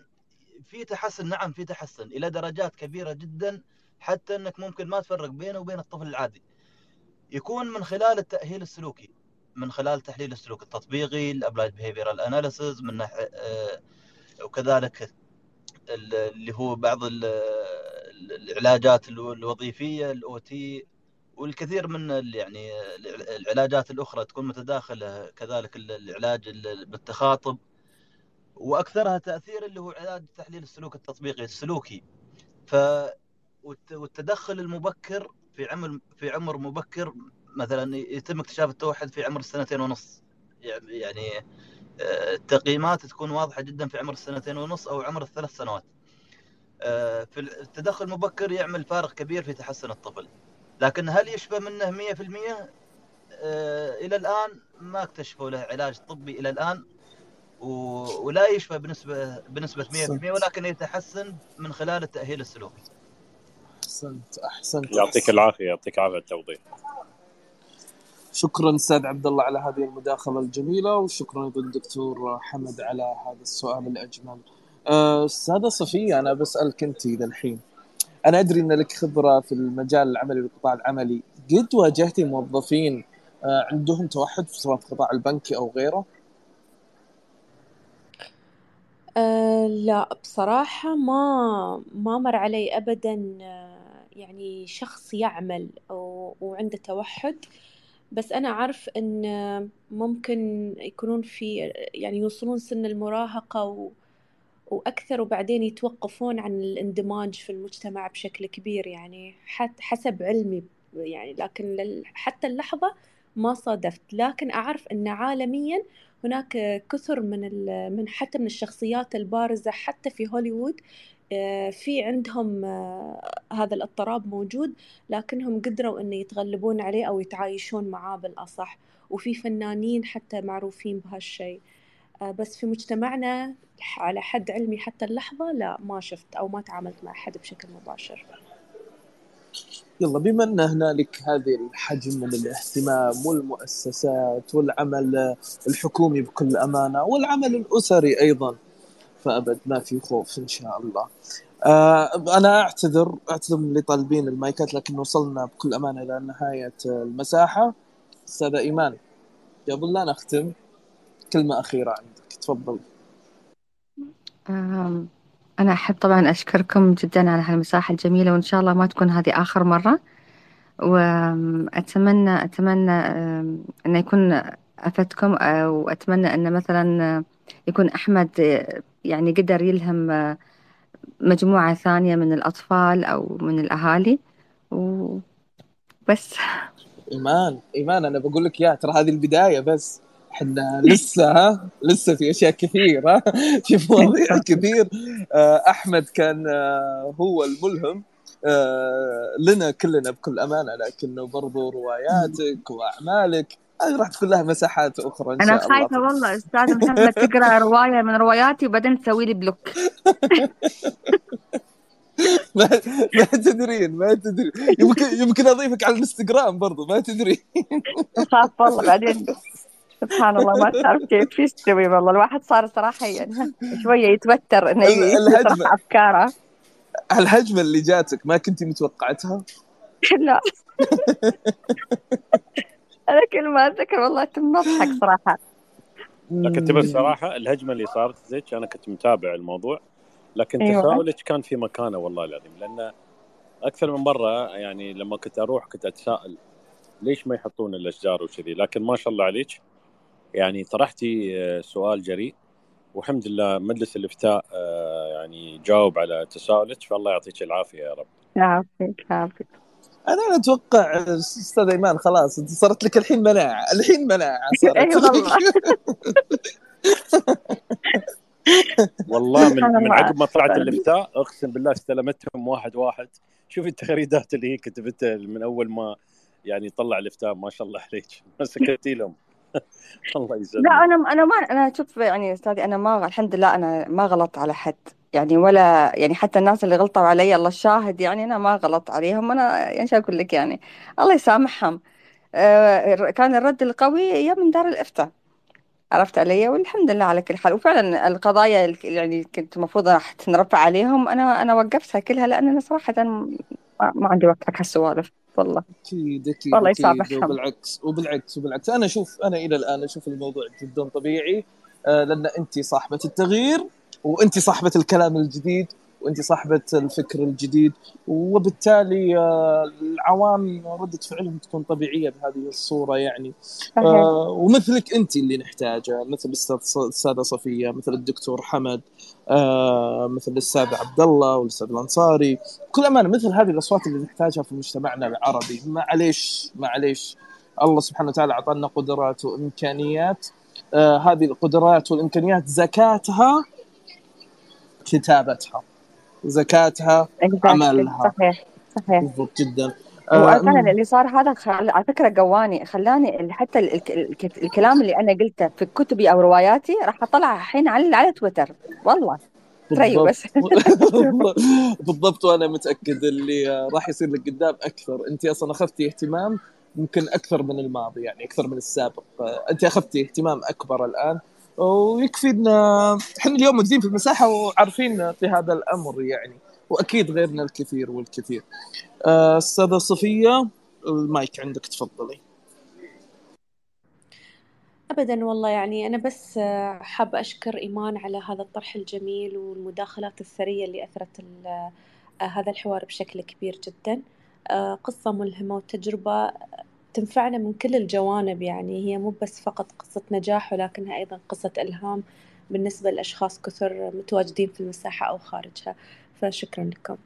في تحسن نعم في تحسن إلى درجات كبيرة جدا حتى أنك ممكن ما تفرق بينه وبين الطفل العادي. يكون من خلال التأهيل السلوكي من خلال تحليل السلوك التطبيقي ال applied behavioral analysis من ناحية آه، وكذلك ال- اللي هو بعض العلاجات الو- الوظيفية الاو تي والكثير من يعني الع- العلاجات الأخرى تكون متداخلة كذلك ال- العلاج ال- بالتخاطب وأكثرها تأثير اللي هو علاج تحليل السلوك التطبيقي السلوكي. ف والت- والتدخل المبكر في عمر في عمر مبكر مثلا يتم اكتشاف التوحد في عمر السنتين ونص. يعني آه، التقييمات تكون واضحة جدا في عمر السنتين ونص أو عمر الثلاث سنوات. في التدخل المبكر يعمل فارق كبير في تحسن الطفل لكن هل يشفى منه 100% آه، إلى الآن ما اكتشفوا له علاج طبي إلى الآن ولا يشفى بنسبه بنسبة 100% ولكن يتحسن من خلال التأهيل السلوكي. أحسنت أحسنت. يعطيك. العافية يعطيك العافية التوضيح. شكرا أستاذ عبد الله على هذه المداخلة الجميلة وشكرا أيضا دكتور حمد على هذا السؤال الأجمل. آه، أستاذة صفية أنا بسألك أنت الحين. أنا أدري إن لك خبرة في المجال العملي والقطاع العملي، قد واجهتي موظفين آه، عندهم توحد سواء في القطاع البنكي أو غيره؟ أه لا بصراحة ما ما مر علي أبدا آه، يعني شخص يعمل وعنده توحد. بس أنا أعرف أن ممكن يكونون في يعني يوصلون سن المراهقة و وأكثر وبعدين يتوقفون عن الاندماج في المجتمع بشكل كبير يعني حسب علمي يعني لكن حتى اللحظة ما صادفت. لكن أعرف أن عالميا هناك كثر من من حتى من الشخصيات البارزة حتى في هوليوود آه، في عندهم آه، هذا الاضطراب موجود لكنهم قدروا إنه يتغلبون عليه أو يتعايشون معاه بالأصح. وفي فنانين حتى معروفين بهالشيء. بس في مجتمعنا على حد علمي حتى اللحظة لا ما شفت أو ما تعاملت مع أحد بشكل مباشر يلا بما أن هنالك هذه الحجم من الاهتمام والمؤسسات والعمل الحكومي بكل أمانة والعمل الأسري أيضا فأبد ما في خوف إن شاء الله. آه أنا أعتذر أعتذر من اللي طالبين المايكات لكن وصلنا بكل أمانة إلى نهاية المساحة. أستاذة إيمان قبل لا نختم كلمة أخيرة عندك تفضل. أنا أحب طبعا أشكركم جدا على هالمساحة الجميلة وإن شاء الله ما تكون هذه آخر مرة. وأتمنى أتمنى أن يكون أفدتكم وأتمنى أن مثلا يكون أحمد يعني قدر يلهم مجموعة ثانية من الأطفال أو من الأهالي. وبس إيمان إيمان أنا بقول لك يا ترى هذه البداية بس. إحنا لسه ها؟ لسه في أشياء كثير ها؟ في مواضيع (laughs) كثير. آه، أحمد كان آه، هو الملهم. آه، لنا كلنا بكل أمانة لكنه برضو رواياتك وأعمالك. هذه راح تكون لها مساحات أخرى إن شاء أنا خايفة والله أستاذ محمد تقرأ رواية من رواياتي وبعدين تسوي لي بلوك. (laughs) ما ما تدرين ما تدري يمكن يمكن أضيفك على الإنستغرام برضو ما تدري أخاف والله بعدين. (laughs) سبحان الله ما تعرف كيف. يستوي والله. الواحد صار صراحة يعني شوية يتوتر إنه يطرح أفكاره. الهجمة اللي جاتك ما كنتي متوقعتها؟ (laughs) لا. أنا كل ما أتذكر والله كنت اضحك صراحة. لكن تبى الصراحه الهجمة اللي صارت زيك أنا كنت متابع الموضوع لكن أيوة. تساؤلك كان في مكانه والله العظيم لأن أكثر من مرة يعني لما كنت أروح كنت أتساءل ليش ما يحطون الأشجار وكذي لكن ما شاء الله عليك يعني طرحتي آه، سؤال جريء. والحمد لله مجلس الإفتاء آه، يعني جاوب على تساؤلك. فالله يعطيك العافية يا رب. يعافيك يعافيك. أنا أتوقع أستاذ إيمان خلاص صارت لك الحين مناعة الحين مناعة (laughs) صارت. أي والله. (laughs) والله من, من عقب ما طلعت الإفتاء أقسم بالله استلمتهم واحد واحد. شوف التغريدات اللي هي كتبتها من أول ما يعني طلع الإفتاء ما شاء الله عليك. (laughs) مسكتي لهم. (laughs) الله يسلمك لا أنا أنا ما أنا شوف يعني استاذي أنا ما الحمد لله أنا ما غلطت على حد. يعني ولا يعني حتى الناس اللي غلطوا علي الله الشاهد يعني أنا ما غلط عليهم. أنا يعني شو أقول لك يعني؟ الله يسامحهم. آه كان الرد القوي يا من دار الإفتاء. عرفت علي؟ والحمد لله على كل حال. وفعلا القضايا يعني كنت المفروض راح تنرفع عليهم. أنا أنا وقفتها كلها لأن أنا صراحة ما عندي وقت حق هالسوالف والله. أكيد أكيد والله يسامحهم. وبالعكس وبالعكس وبالعكس. أنا أشوف أنا إلى الآن أشوف الموضوع جدا طبيعي آه لأن انت صاحبة التغيير وانت صاحبة الكلام الجديد وانت صاحبة الفكر الجديد وبالتالي آه، العوام ردة فعلهم تكون طبيعية بهذه الصورة يعني. آه ومثلك انت اللي نحتاجه مثل الاستاذه صفية مثل الدكتور حمد آه مثل الاستاذ عبد الله والأستاذ الأنصاري. بكل أمانة مثل هذه الأصوات اللي نحتاجها في مجتمعنا العربي معليش معليش. الله سبحانه وتعالى أعطانا قدرات وإمكانيات. آه هذه القدرات والإمكانيات زكاتها كتابتها. زكاتها عملها. صحيح صحيح. بالضبط جدا. وكان آه اللي صار هذا على فكرة قواني خلاني حتى الكلام اللي أنا قلته في كتبي أو رواياتي راح اطلع الحين على على تويتر. والله. تريو بس. (laughs) بالضبط وأنا متأكد اللي راح يصير لك قدام أكثر. انت أصلا أخذتي اهتمام يمكن أكثر من الماضي يعني أكثر من السابق. انت أخذتي اهتمام أكبر الآن. ويكفي ان إحنا اليوم موجودين في المساحة وعارفين في هذا الأمر يعني وأكيد غيرنا الكثير والكثير. آه، أستاذة صفية المايك عندك تفضلي. ابدا والله يعني أنا بس حابه أشكر إيمان على هذا الطرح الجميل والمداخلات الثرية اللي أثرت آه، هذا الحوار بشكل كبير جدا. آه، قصة ملهمة وتجربة تنفعنا من كل الجوانب يعني هي مو بس فقط قصة نجاح ولكنها أيضا قصة إلهام بالنسبة لأشخاص كثر متواجدين في المساحة أو خارجها. فشكرا لكم.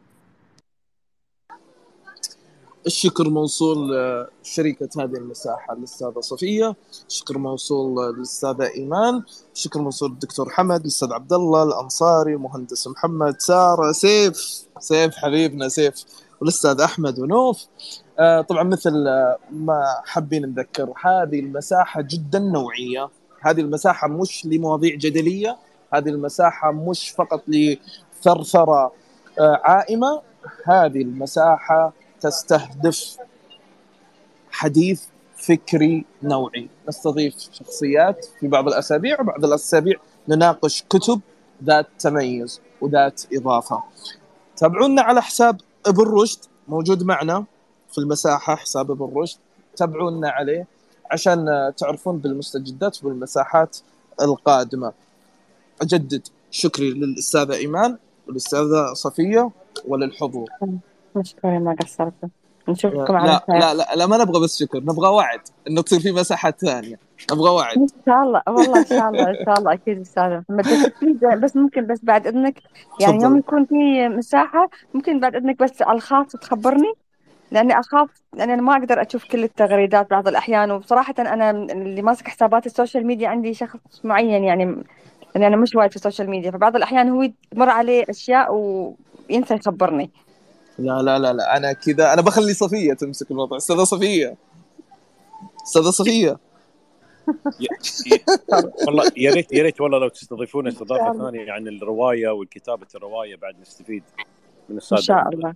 الشكر موصول لشريكة هذه المساحة الأستاذة صفية الشكر موصول للأستاذة إيمان الشكر موصول للدكتور حمد الأستاذ عبد الله الأنصاري المهندس محمد سارة سيف سيف حبيبنا سيف والأستاذ أحمد ونوف. طبعا مثل آه، ما حابين نذكر هذه المساحة جدا نوعية. هذه المساحة مش لمواضيع جدلية هذه المساحة مش فقط لثرثرة آه، عائمة. هذه المساحة تستهدف حديث فكري نوعي. نستضيف شخصيات في بعض الأسابيع وبعض الأسابيع نناقش كتب ذات تميز وذات إضافة. تابعونا على حساب ابن رشد موجود معنا. في المساحة حساب ابن رشد تابعونا عليه عشان تعرفون بالمستجدات والمساحات القادمة. أجدد شكري للأستاذة إيمان والأستاذة صفية وللحضور. مشكورة ما قصرتوا. نشوفكم على لا خير. لا لا لا ما نبغى بس شكر نبغى وعد إنه تصير في مساحات ثانية. نبغى وعد. إن شاء الله والله إن شاء الله إن شاء الله أكيد أستاذ محمد. بس ممكن بس بعد إذنك يعني. يوم يكون في مساحة ممكن بعد إذنك بس على الخاص تخبرني لأني أخاف لأني أنا ما أقدر أشوف كل التغريدات بعض الأحيان. وبصراحه أنا اللي ماسك حسابات ال social media عندي شخص معين يعني يعني أنا مش وايد في ال social media. فبعض الأحيان هو يمر عليه أشياء وينسى يخبرني. لا لا لا لا أنا كذا أنا بخلي صفية تمسك الموضوع أستاذة صفية. أستاذة صفية. والله يا ريت يا ريت والله لو تستضيفون استضافة. ثانية عن الرواية والكتابه الرواية بعد نستفيد من إن أستاذ شاء الله.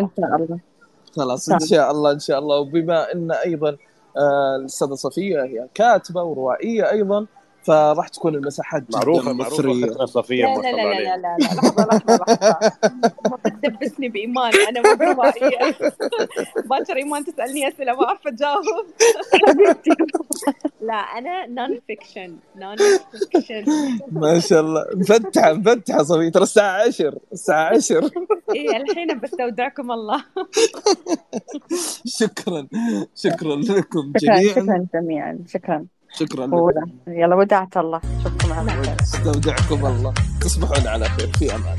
إن شاء الله. خلاص نعم. ان شاء الله إن شاء الله وبما إن أيضا آه، الأستاذة صفية هي كاتبة وروائية أيضا فراح تكون المساحات جدا معروفة معروفة صفيه لا لا لا لا لا لا لا لحظة لحظة لحظة. ما بتدبسني بإيمان أنا مو روائية (laughs) باكر إيمان تسألني أسئلة ما أعرف أجاوب. حبيبتي (laughs) لا أنا non-fiction non-fiction ما شاء الله. مفتحة مفتحة صفيه ترى الساعة 10 الساعة 10 إيه الحين بستودعكم الله. (laughs) شكرا شكرا لكم جميعا. شكرا جميعا. شكرا. شكرا ووداع. يلا ودعت الله. اشوفكم على خير. استودعكم الله. تصبحون على خير. في أمان.